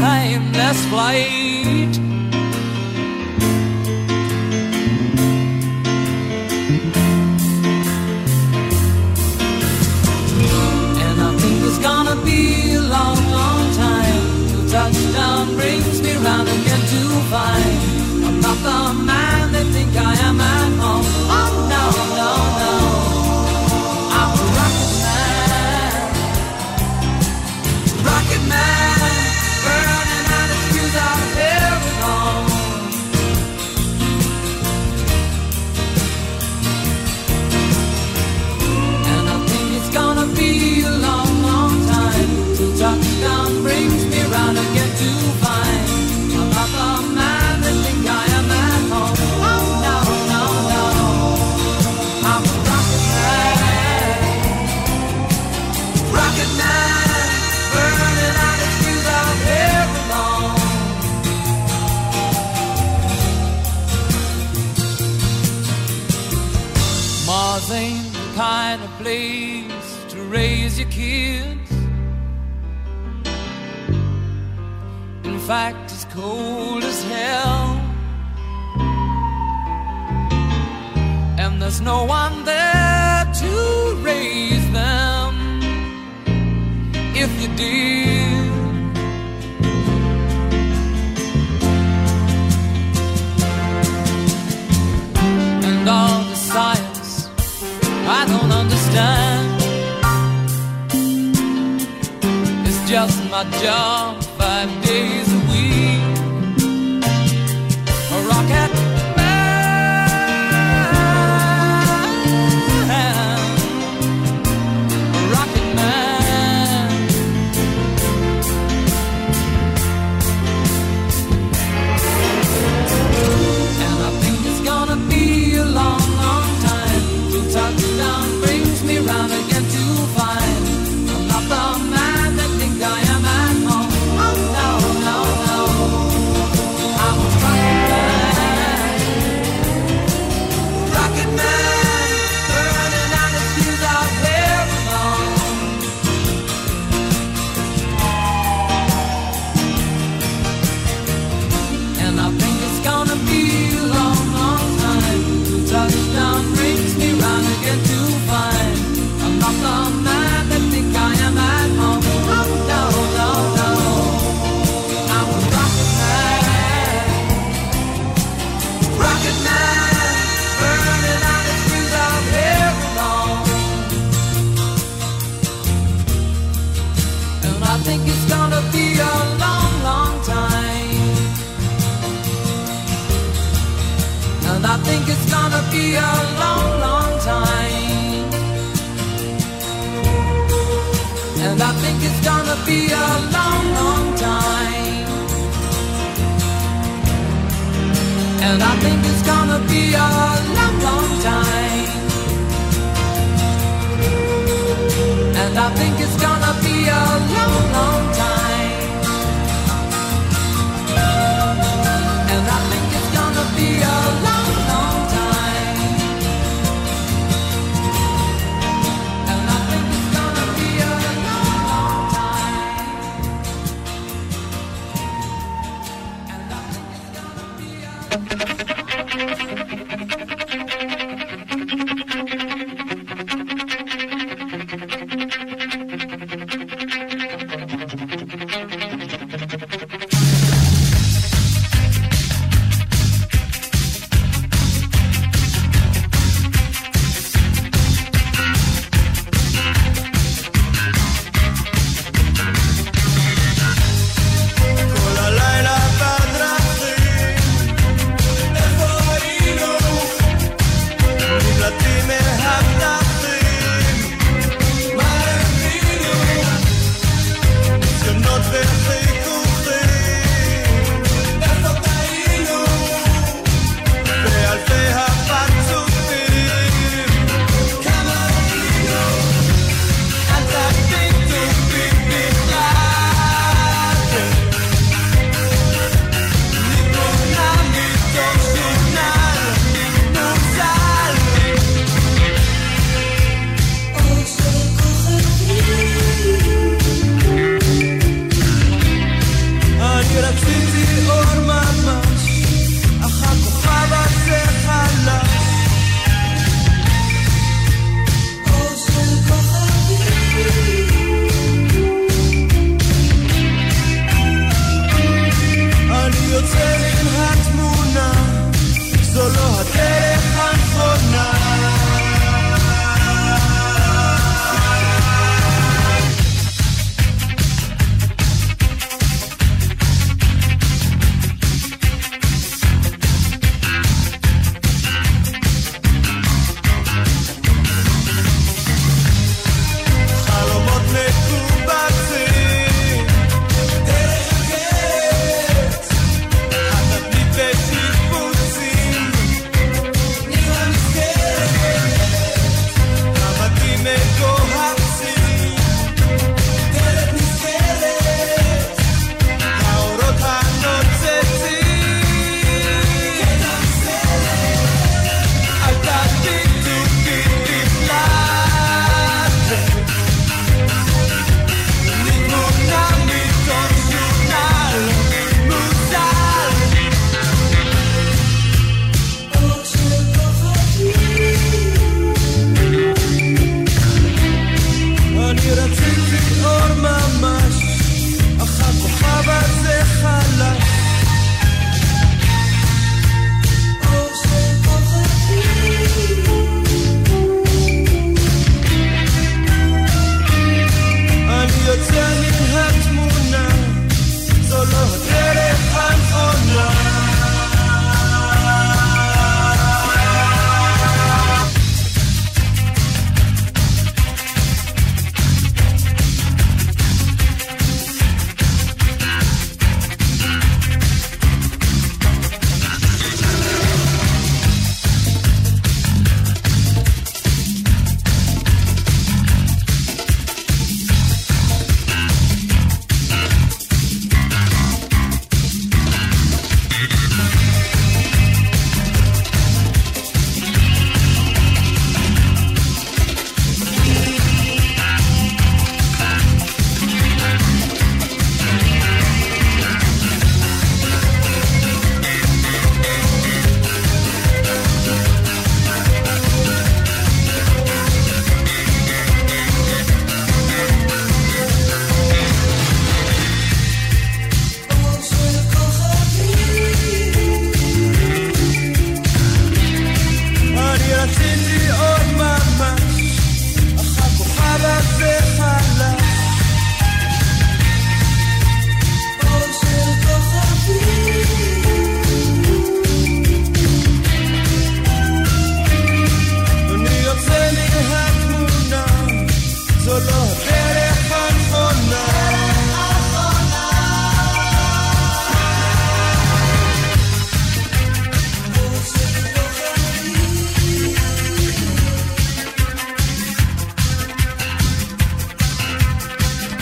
timeless flight. And I think it's gonna be a long, long time till touchdown brings me round again to find I'm not the man they think I am at home. place to raise your kids. In fact, it's cold as hell. And there's no one there to raise them. If you did. And all the science I don't understand time. It's just my job, five days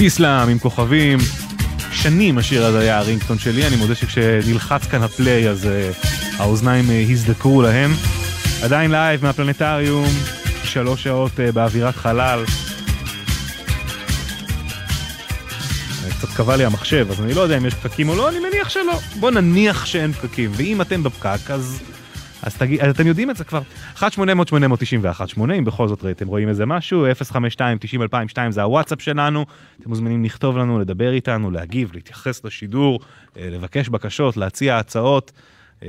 פיסלאם עם כוכבים. שנים השיר הזה היה ה ringtone שלי, אני מודה שכשנלחץ כאן ה play אז אה, האוזניים אה, הזדקרו להם. עדיין לייב מהפלנטריום, שלוש שעות אה, באווירת חלל. קצת נתקע לי המחשב, אז אני לא יודע אם יש פקקים או לא, אני מניח שלא. בוא נניח שאין פקקים, ואם אתם בפקק, אז, אז, תגיד, אז אתם יודעים את זה כבר. 1-800-891-8, אם בכל זאת אתם רואים איזה משהו, 052-90-2002 זה הוואטסאפ שלנו, אתם מוזמנים לכתוב לנו, לדבר איתנו, להגיב, להתייחס לשידור, אה, לבקש בקשות, להציע הצעות, אה,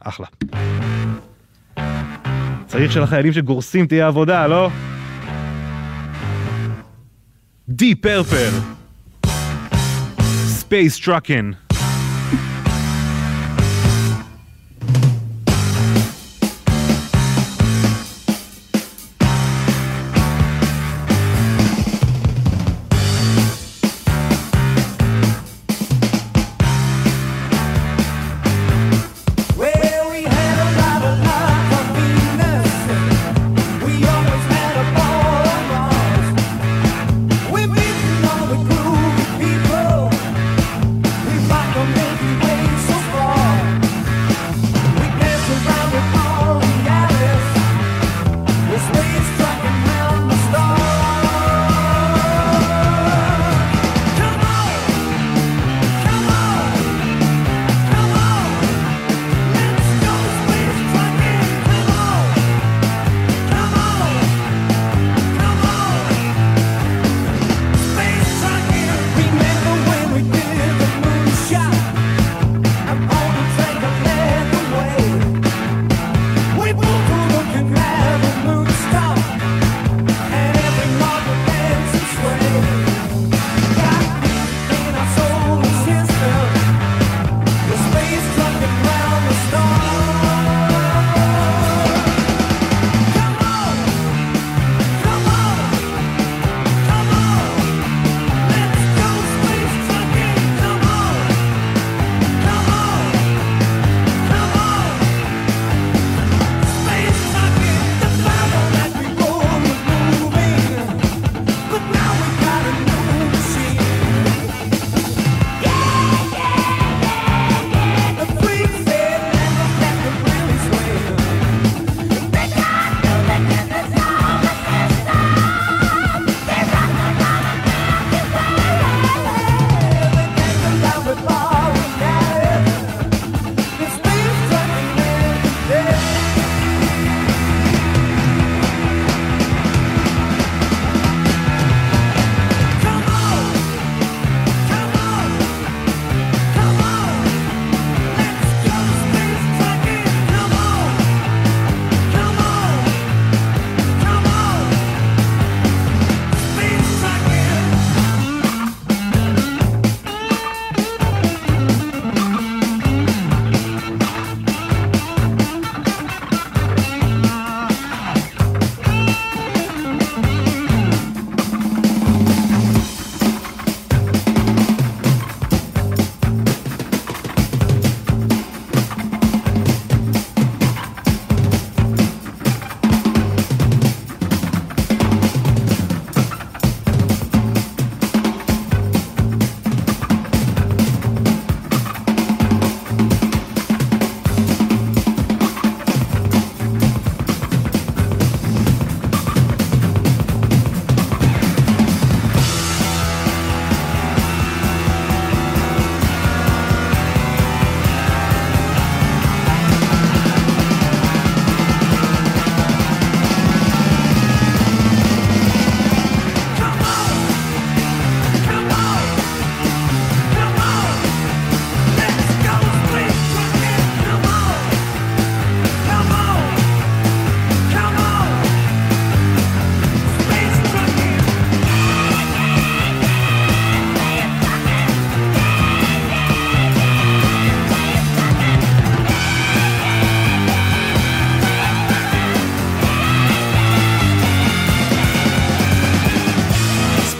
אחלה. צריך שלחיילים שגורסים תהיה עבודה, לא? דיפ פרפל. Space Truckin'.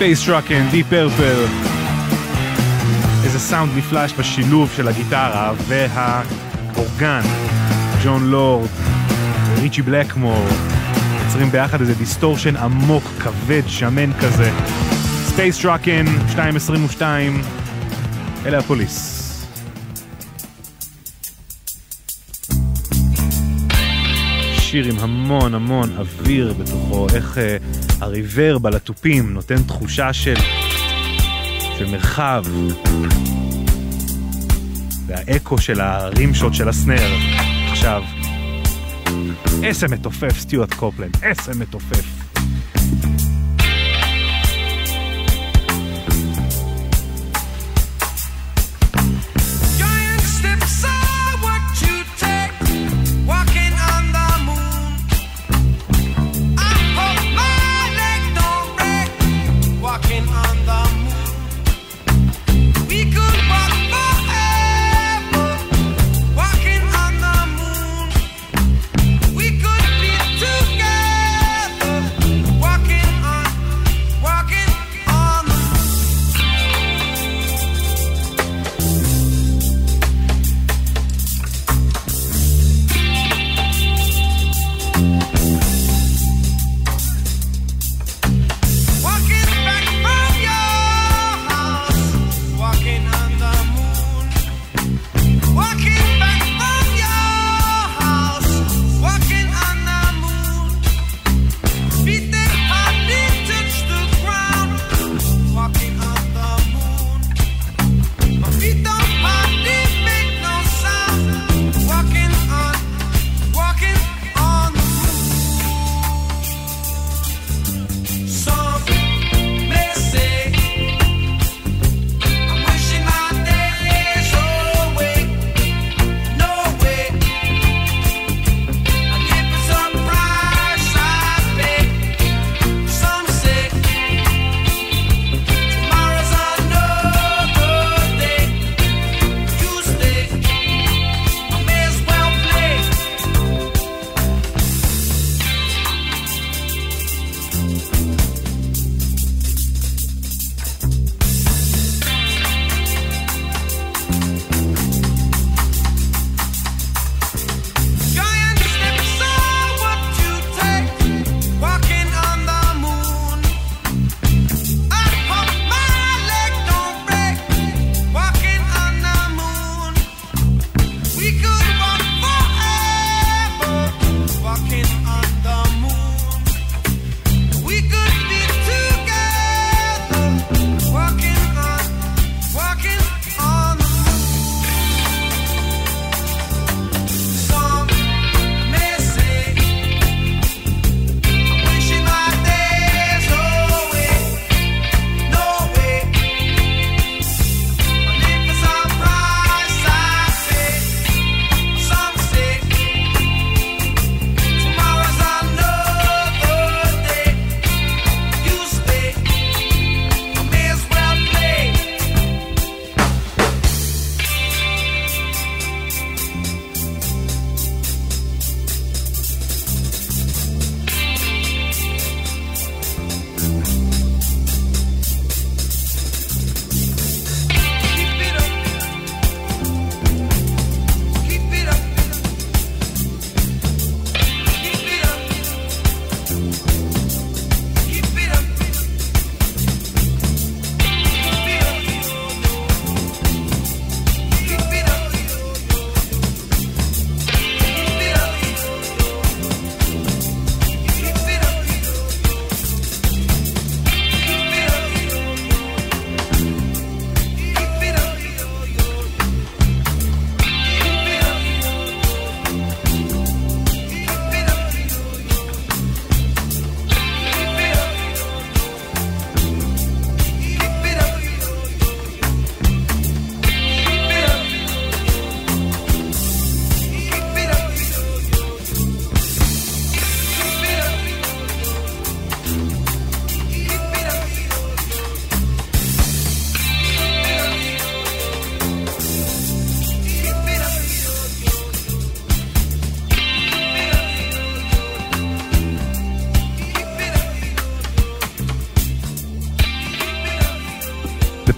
Space Truckin', דיפ פרפל. איזה סאונד נפלא יש בשילוב של הגיטרה והאורגן. ג'ון לורד, ריצ'י בלקמור, יוצרים ביחד איזה distortion עמוק, כבד, שמן כזה. Space Truckin', 222, אלה הפוליס. שיר עם המון המון אוויר בתוכו, איך אה, הריברב על התופים נותן תחושה של, של מרחב, והאקו של הרים שוט של הסנר עכשיו. איזה מתופף סטיוארט קופלן, איזה מתופף.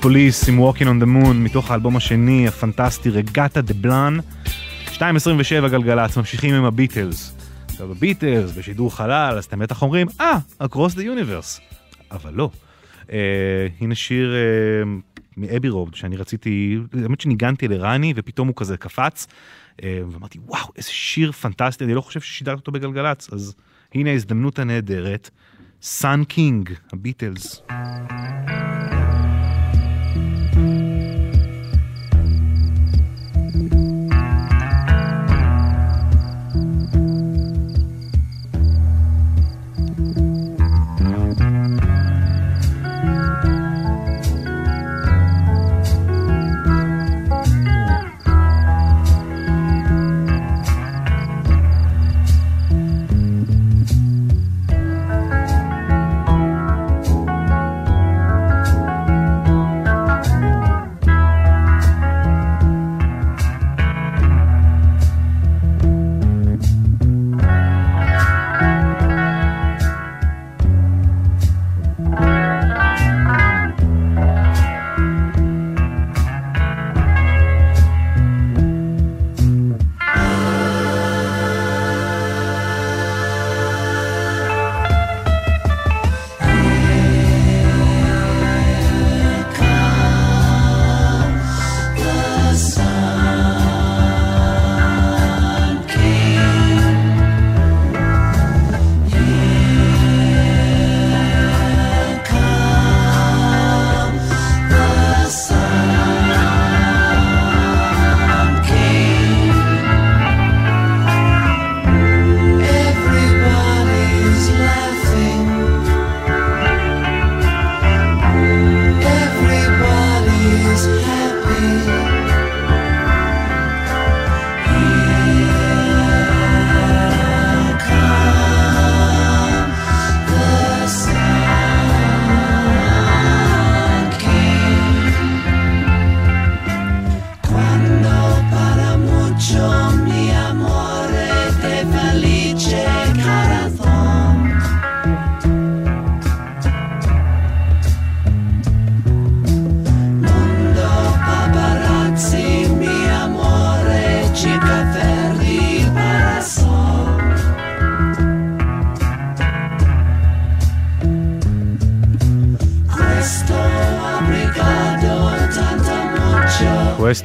פוליס עם Walking on the Moon מתוך האלבום השני הפנטסטי רגטה דה בלאן. 2.27 גלגלצ, ממשיכים עם הביטלס. עכשיו הביטלס בשידור חלל, אז אתם בטח אומרים, אה, ah, Across the Universe. אבל לא. Uh, הנה שיר uh, מאבי רוב שאני רציתי, האמת שניגנתי לרני ופתאום הוא כזה קפץ. Uh, ואמרתי, וואו, איזה שיר פנטסטי, אני לא חושב ששידרת אותו בגלגלצ, אז הנה ההזדמנות הנהדרת. סאן קינג, הביטלס. thank you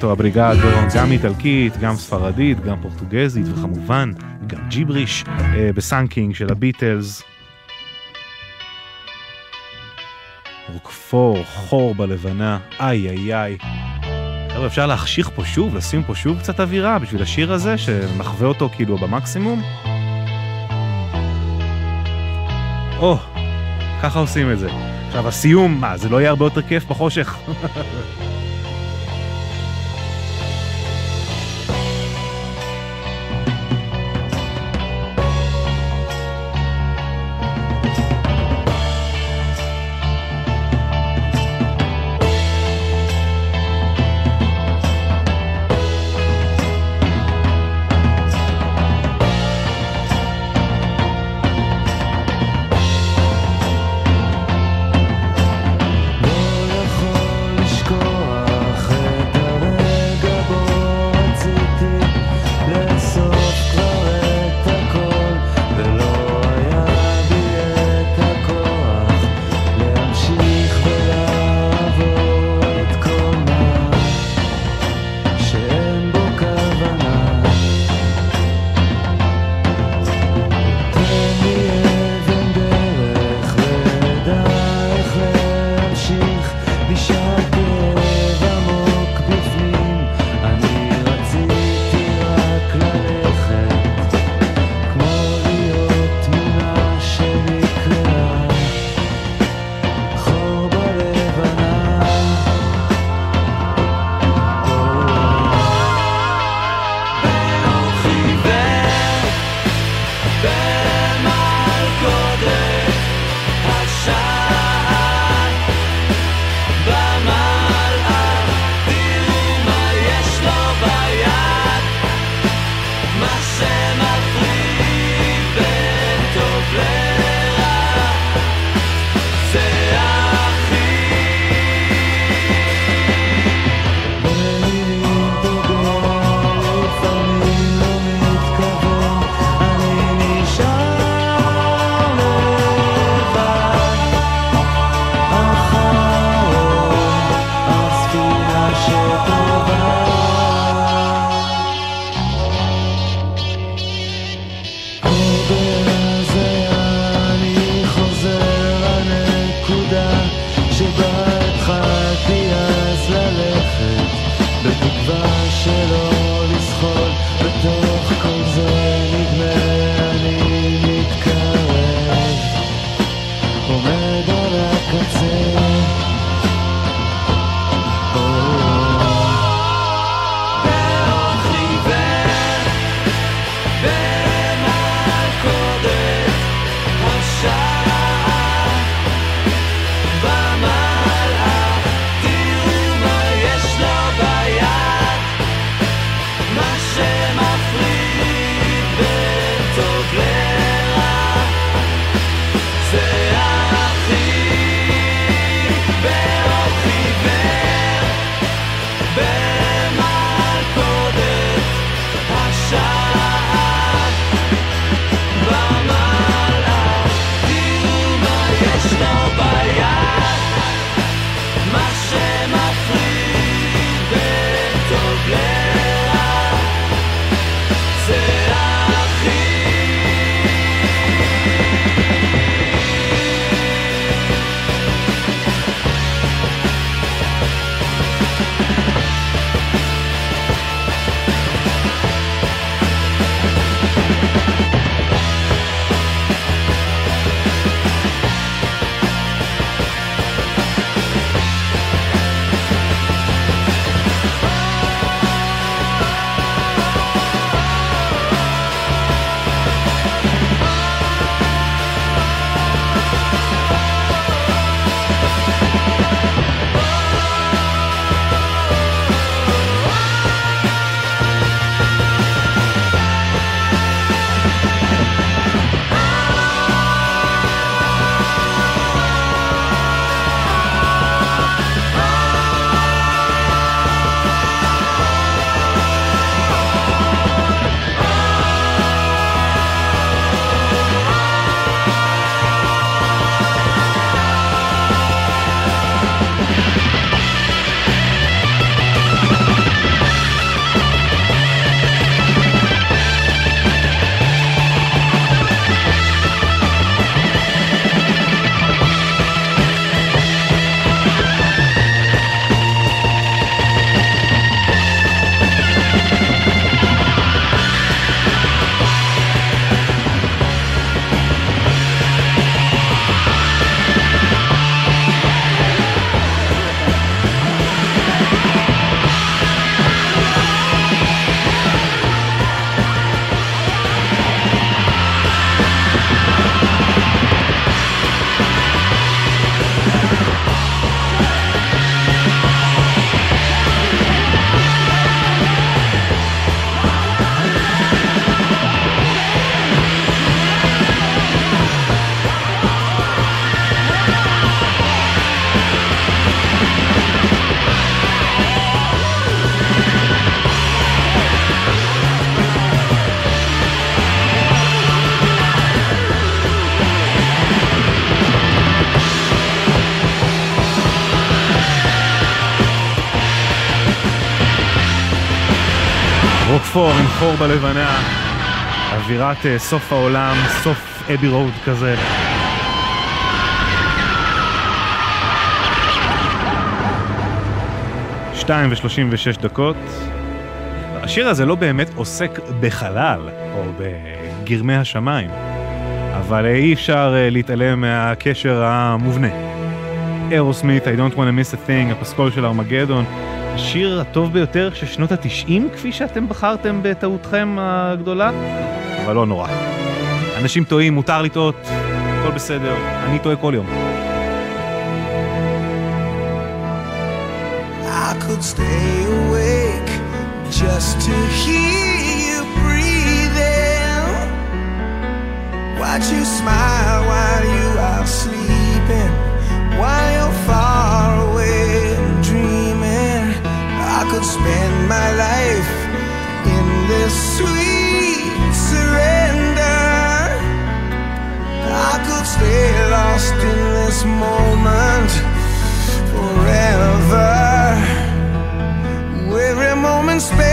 questo, obrigado, גם איטלקית, גם ספרדית, גם פורטוגזית, וכמובן גם ג'יבריש אה, ב Sun King של הביטלס. רוקפור, חור בלבנה, איי איי איי. חבר'ה, אפשר להחשיך פה שוב, לשים פה שוב קצת אווירה בשביל השיר הזה, שנחווה אותו כאילו במקסימום? או, ככה עושים את זה. עכשיו הסיום, מה, זה לא יהיה הרבה יותר כיף בחושך? רוקפור עם חור בלבנה, אווירת אה, סוף העולם, סוף אבי רוד כזה. שתיים ושלושים ושש דקות. השיר הזה לא באמת עוסק בחלל, או בגרמי השמיים, אבל אי אפשר אה, להתעלם מהקשר המובנה. אירוסמית, I don't want to miss a thing, הפסקול של ארמגדון, השיר הטוב ביותר של שנות התשעים, כפי שאתם בחרתם בטעותכם הגדולה, אבל לא נורא. אנשים טועים, מותר לטעות, הכל בסדר, אני טועה כל יום. Could stay awake just to hear you breathing. Watch you smile space.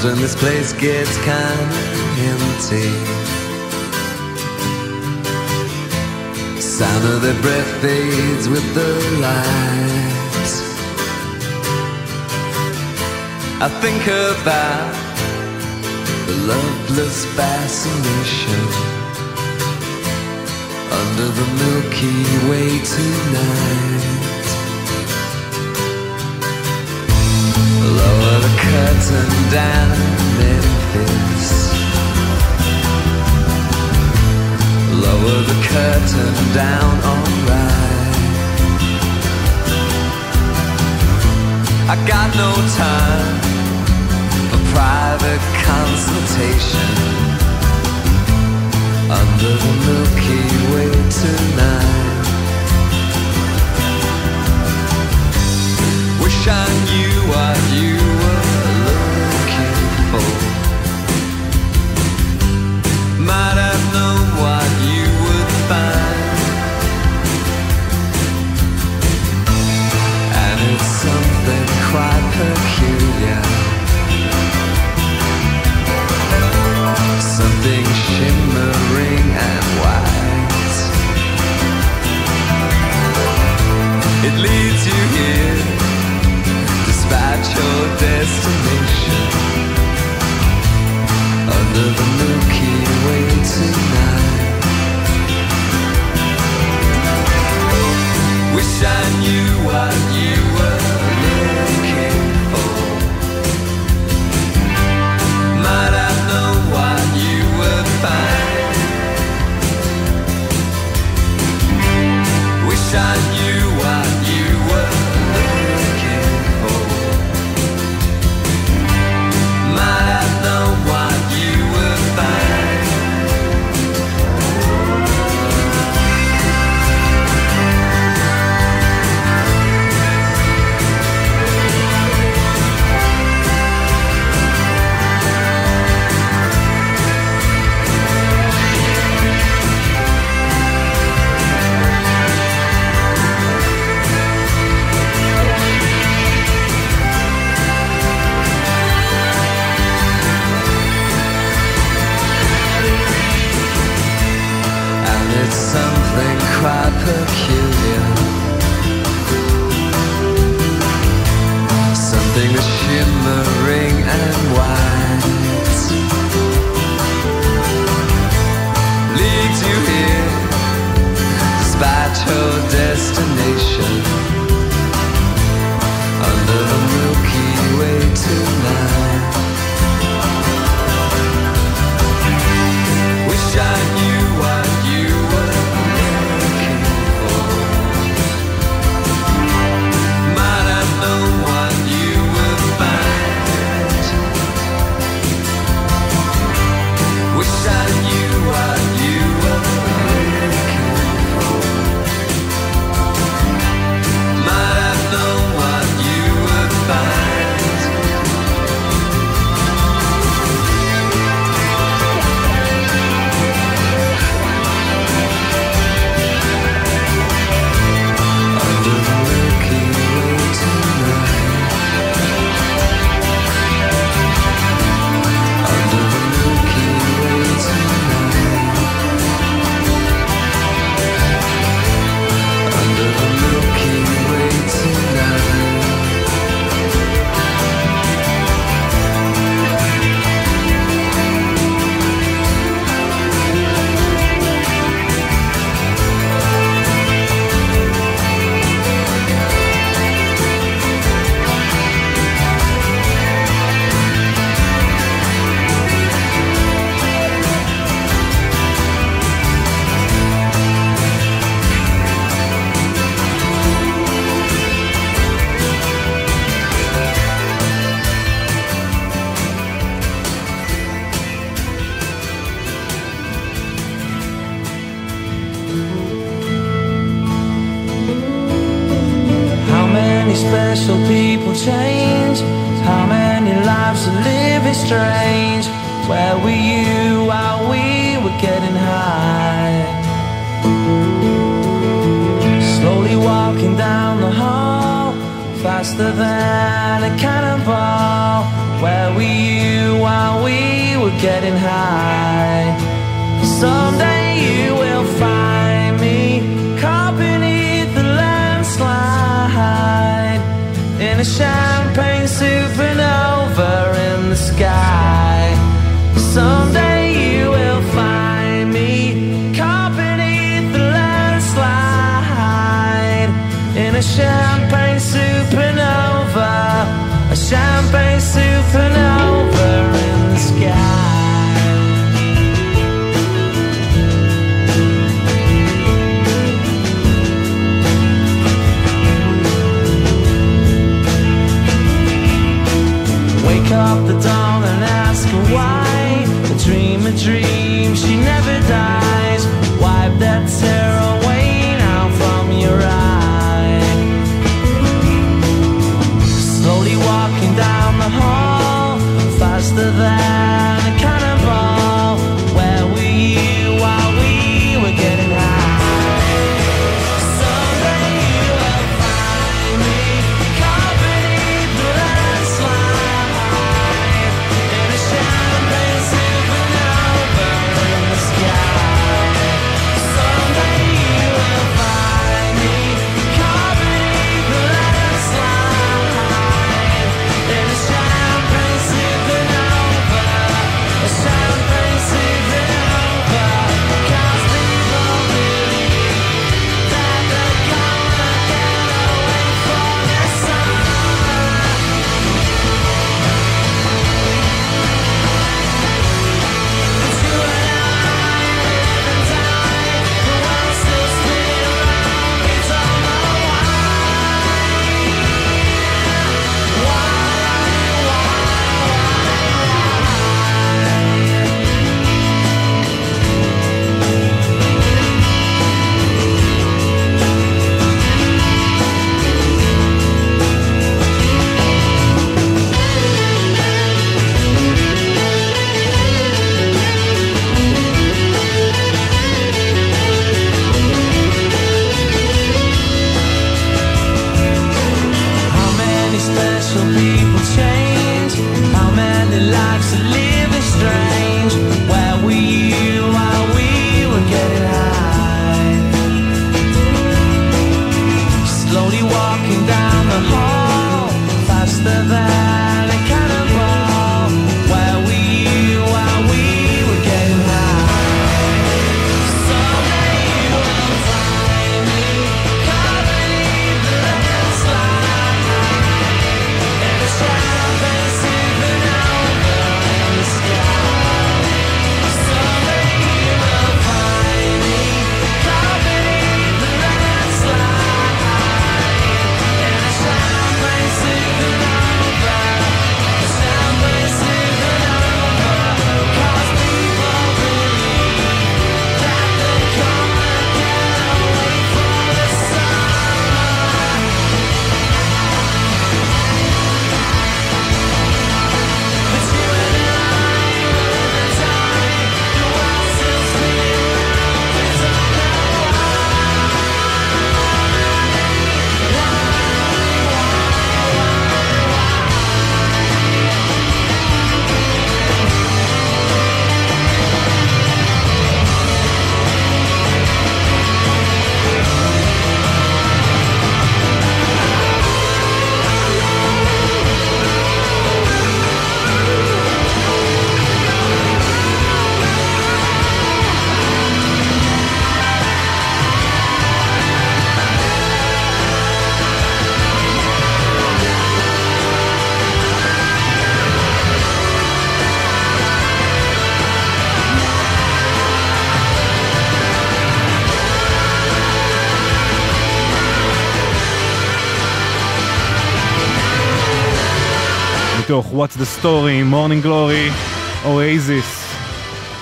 Sometimes when this place gets kinda empty, sound of their breath fades with the light. I think about the loveless fascination under the Milky Way tonight. Curtain down, Memphis. Lower the curtain down, alright. I got no time for private consultation under the Milky Way tonight. Wish I knew what you were for. Might have known what you would find. And it's something quite peculiar. Something shimmering and white. It leads you here despite your destination shine knew What's the Story, Morning Glory, Oasis.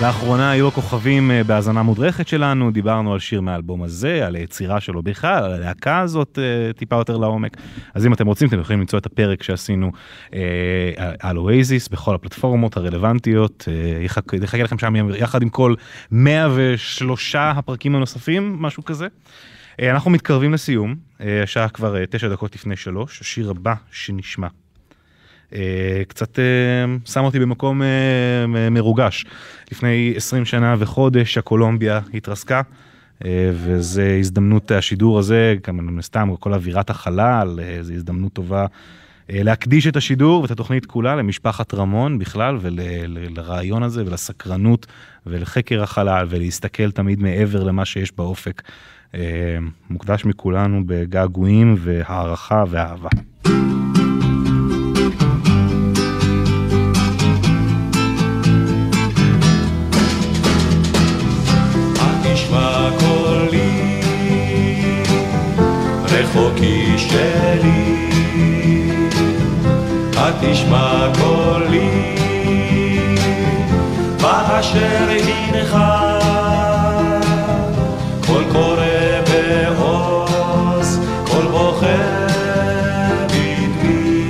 לאחרונה היו הכוכבים אה, בהאזנה מודרכת שלנו, דיברנו על שיר מהאלבום הזה, על היצירה שלו בכלל, על הלהקה הזאת אה, טיפה יותר לעומק. אז אם אתם רוצים, אתם יכולים למצוא את הפרק שעשינו אה, על אוייזיס בכל הפלטפורמות הרלוונטיות. אה, יחכה לכם שם יחד עם כל 103 הפרקים הנוספים, משהו כזה. אה, אנחנו מתקרבים לסיום, אה, השעה כבר תשע דקות לפני שלוש, השיר הבא שנשמע אה, קצת אה, שם אותי במקום אה, מרוגש. לפני 20 שנה וחודש הקולומביה התרסקה, וזה הזדמנות השידור הזה, גם מן הסתם כל אווירת החלל, זו הזדמנות טובה להקדיש את השידור ואת התוכנית כולה למשפחת רמון בכלל ולרעיון הזה ולסקרנות ולחקר החלל ולהסתכל תמיד מעבר למה שיש באופק. מוקדש מכולנו בגעגועים והערכה ואהבה. תשמע קולי, רחוקי שלי, התשמע קולי, באשר הנך, קול קורא בעוז, קול בוחר בדמי,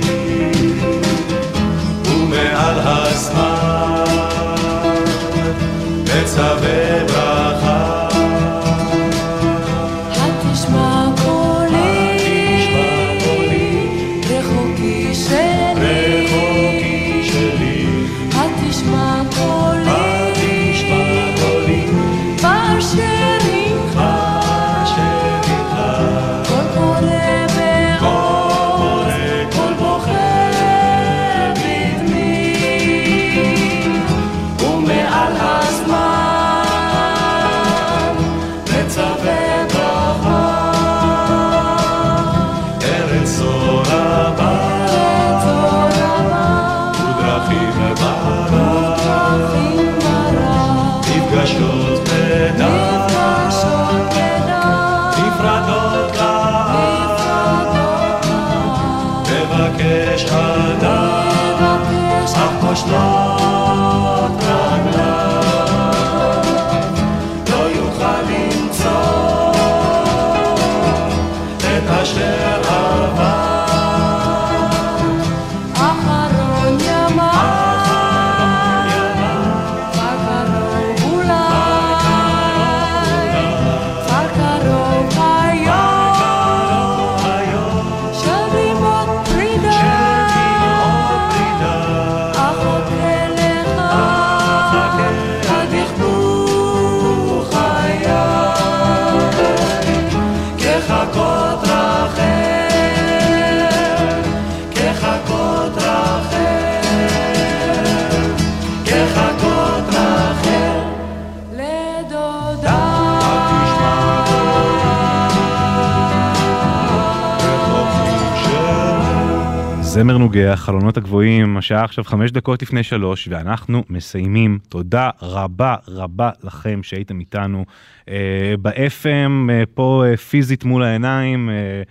זמר נוגע, חלונות הגבוהים, השעה עכשיו חמש דקות לפני שלוש, ואנחנו מסיימים. תודה רבה רבה לכם שהייתם איתנו אה, ב-FM, אה, פה אה, פיזית מול העיניים. אה,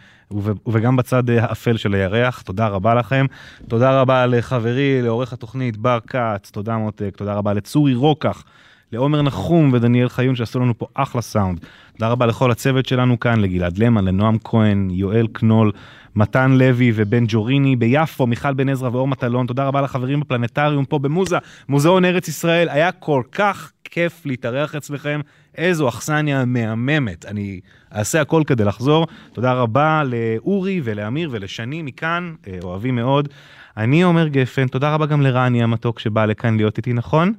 וגם בצד אה, האפל של הירח, תודה רבה לכם. תודה רבה לחברי, לעורך התוכנית בר כץ, תודה מותק, תודה רבה לצורי רוקח, לעומר נחום ודניאל חיון שעשו לנו פה אחלה סאונד. תודה רבה לכל הצוות שלנו כאן, לגלעד למן, לנועם כהן, יואל קנול, מתן לוי ובן ג'וריני ביפו, מיכל בן עזרא ואור מטלון, תודה רבה לחברים בפלנטריום פה במוזה, מוזיאון ארץ ישראל, היה כל כך כיף להתארח אצלכם, איזו אכסניה מהממת, אני אעשה הכל כדי לחזור, תודה רבה לאורי ולאמיר ולשני מכאן, אה, אוהבים מאוד. אני עומר גפן, תודה רבה גם לרני המתוק שבא לכאן להיות איתי, נכון?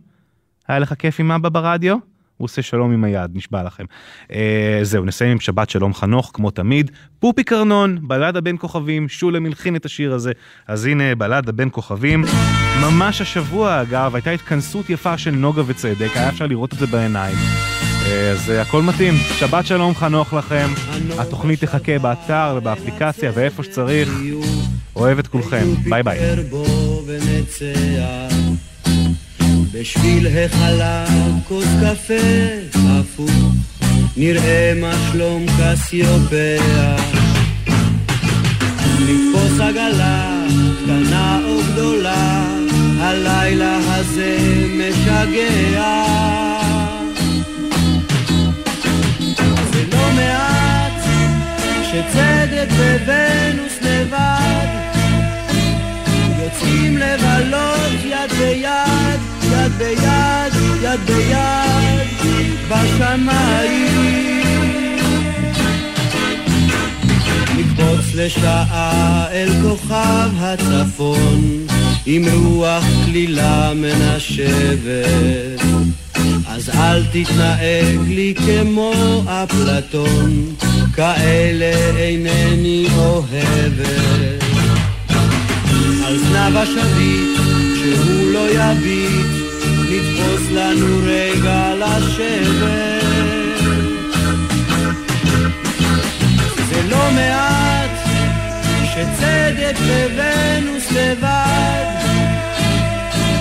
היה לך כיף עם אבא ברדיו? הוא עושה שלום עם היד, נשבע לכם. אה, זהו, נסיים עם שבת שלום חנוך, כמו תמיד. פופי קרנון, בלדה בין כוכבים, שולם הלחין את השיר הזה. אז הנה, בלדה בין כוכבים. ממש השבוע, אגב, הייתה התכנסות יפה של נוגה וצדק, היה אפשר לראות את זה בעיניים. אה, אז אה, הכל מתאים. שבת שלום חנוך לכם. התוכנית תחכה באתר ובאפליקציה ואיפה שצריך. אוהב את כולכם. ביי ביי. בשביל החלב כוס קפה הפוך נראה מה שלום קסיופיה לתפוס עגלה קטנה או גדולה הלילה הזה משגע. זה לא מעט שצדק וונוס לבד יוצאים לבלות יד ביד, יד ביד, יד ביד, בשמיים. לשעה אל כוכב הצפון עם רוח כלילה מנשבת אז אל תתנהג לי כמו אפלטון כאלה אינני אוהבת על זנב השביט שהוא לא יביט נתפוס לנו רגע לשבת זה לא מעט שצדק וונוס לבד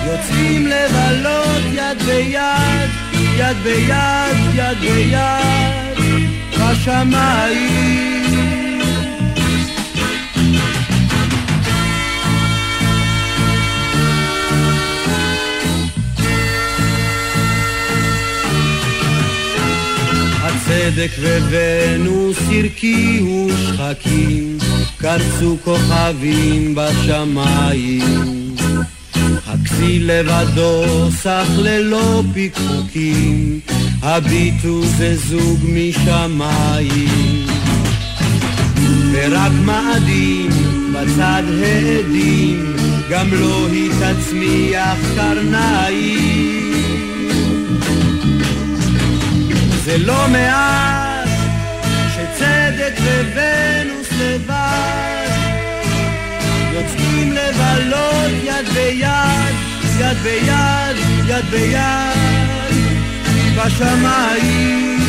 יוצאים לבלות יד ביד, יד ביד, יד ביד, בשמיים. הצדק וונוס הרקיעו שחקים, קרצו כוכבים בשמיים. הכסיל לבדו סך ללא פיקפוקים, הביטו זה זוג משמיים. ורק מאדים בצד העדים, גם לא היא תצמיח קרניים. זה לא מעט שצדק וונוס לבד. יוצאים לבלות יד ביד, יד ביד, יד ביד, בשמיים.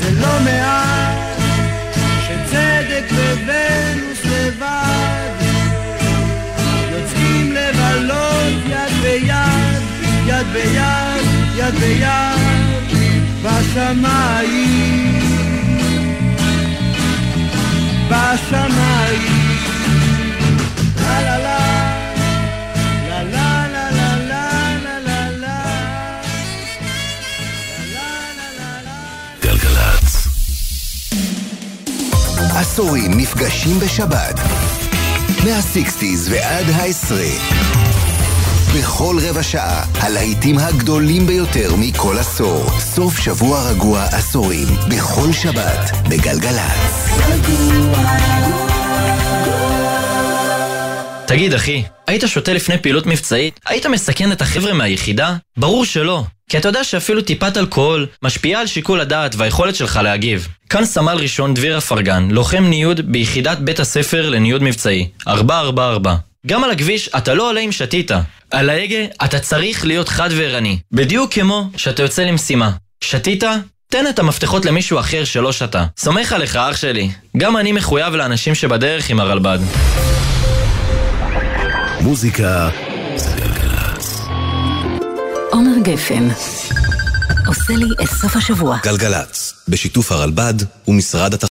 זה לא מעט שצדק וונוס לבד. יוצאים לבלות יד ביד, יד ביד, יד ביד, בשמיים. בשמיים. לה לה לה. עשורים נפגשים בשבת. מהסיקסטיז ועד העשרה. בכל רבע שעה, הלהיטים הגדולים ביותר מכל עשור. סוף שבוע רגוע עשורים, בכל שבת, בגלגלצ. תגיד אחי, היית שותה לפני פעילות מבצעית? היית מסכן את החבר'ה מהיחידה? ברור שלא. כי אתה יודע שאפילו טיפת אלכוהול משפיעה על שיקול הדעת והיכולת שלך להגיב. כאן סמל ראשון דביר אפרגן, לוחם ניוד ביחידת בית הספר לניוד מבצעי, 444. גם על הכביש אתה לא עולה אם שתית. על ההגה אתה צריך להיות חד וערני. בדיוק כמו שאתה יוצא למשימה. שתית? תן את המפתחות למישהו אחר שלא שתה. סומך עליך אח שלי. גם אני מחויב לאנשים שבדרך עם הרלב"ד. מוזיקה זה גלגלצ. עומר גפן עושה לי את סוף השבוע. גלגלצ, בשיתוף הרלב"ד ומשרד התחבורה.